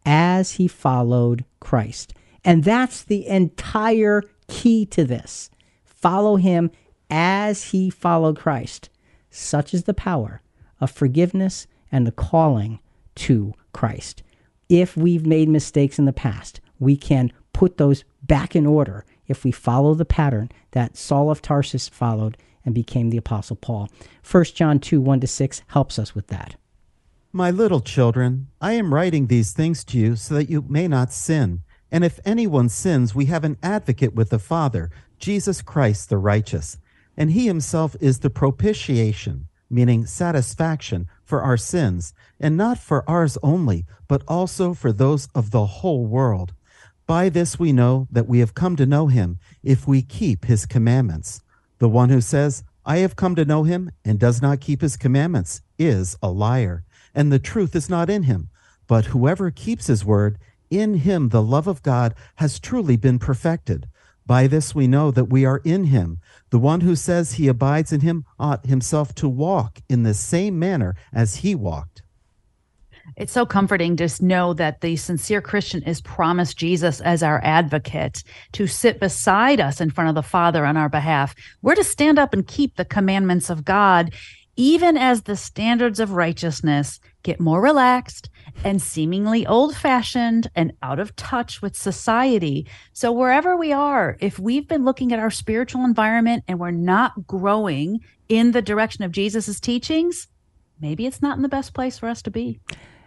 Speaker 2: as he followed Christ. And that's the entire key to this. Follow him as he followed Christ. Such is the power of forgiveness and the calling to Christ if we've made mistakes in the past, we can put those back in order if we follow the pattern that Saul of Tarsus followed and became the Apostle Paul. 1 John 2 1 to 6 helps us with that.
Speaker 3: My little children, I am writing these things to you so that you may not sin. And if anyone sins, we have an advocate with the Father, Jesus Christ the righteous. And he himself is the propitiation, meaning satisfaction for our sins, and not for ours only, but also for those of the whole world. By this we know that we have come to know him, if we keep his commandments. The one who says, I have come to know him, and does not keep his commandments, is a liar, and the truth is not in him. But whoever keeps his word, in him the love of God has truly been perfected. By this we know that we are in him. The one who says he abides in him ought himself to walk in the same manner as he walked.
Speaker 4: It's so comforting to know that the sincere Christian is promised Jesus as our advocate to sit beside us in front of the Father on our behalf. We're to stand up and keep the commandments of God even as the standards of righteousness get more relaxed and seemingly old fashioned and out of touch with society. So, wherever we are, if we've been looking at our spiritual environment and we're not growing in the direction of Jesus' teachings, maybe it's not in the best place for us to be.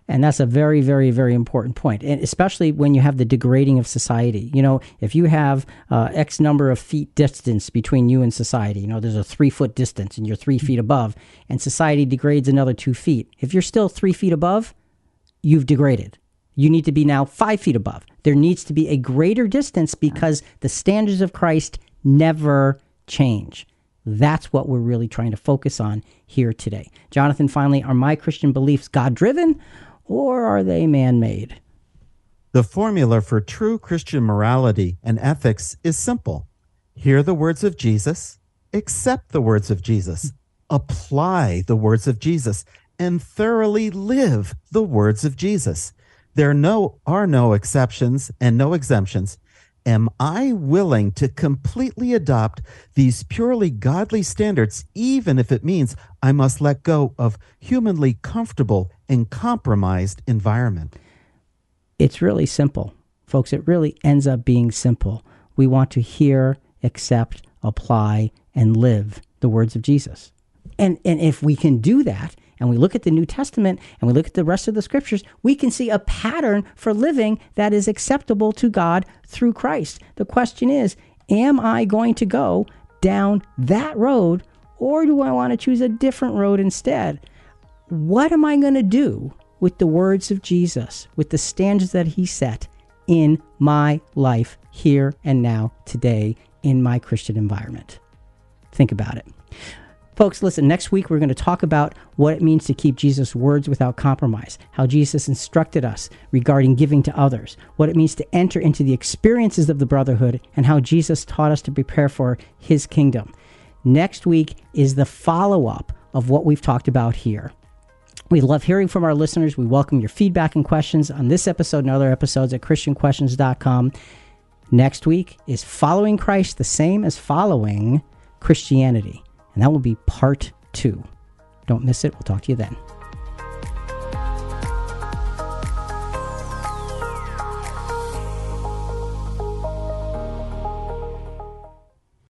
Speaker 2: And that's a very, very, very important point, and especially when you have the degrading of society. You know, if you have uh, X number of feet distance between you and society, you know, there's a three foot distance and you're three feet above, and society degrades another two feet. If you're still three feet above, you've degraded. You need to be now five feet above. There needs to be a greater distance because the standards of Christ never change. That's what we're really trying to focus on here today. Jonathan, finally, are my Christian beliefs God driven or are they man made?
Speaker 3: The formula for true Christian morality and ethics is simple hear the words of Jesus, accept the words of Jesus, apply the words of Jesus, and thoroughly live the words of Jesus. There no, are no exceptions and no exemptions. Am I willing to completely adopt these purely godly standards, even if it means I must let go of humanly comfortable and compromised environment?
Speaker 2: It's really simple, folks. It really ends up being simple. We want to hear, accept, apply, and live the words of Jesus. And, and if we can do that, and we look at the New Testament and we look at the rest of the scriptures, we can see a pattern for living that is acceptable to God through Christ. The question is, am I going to go down that road or do I want to choose a different road instead? What am I going to do with the words of Jesus, with the standards that he set in my life here and now, today, in my Christian environment? Think about it. Folks, listen, next week we're going to talk about what it means to keep Jesus' words without compromise, how Jesus instructed us regarding giving to others, what it means to enter into the experiences of the brotherhood, and how Jesus taught us to prepare for his kingdom. Next week is the follow up of what we've talked about here. We love hearing from our listeners. We welcome your feedback and questions on this episode and other episodes at ChristianQuestions.com. Next week is following Christ the same as following Christianity and that will be part two. Don't miss it. We'll talk to you then.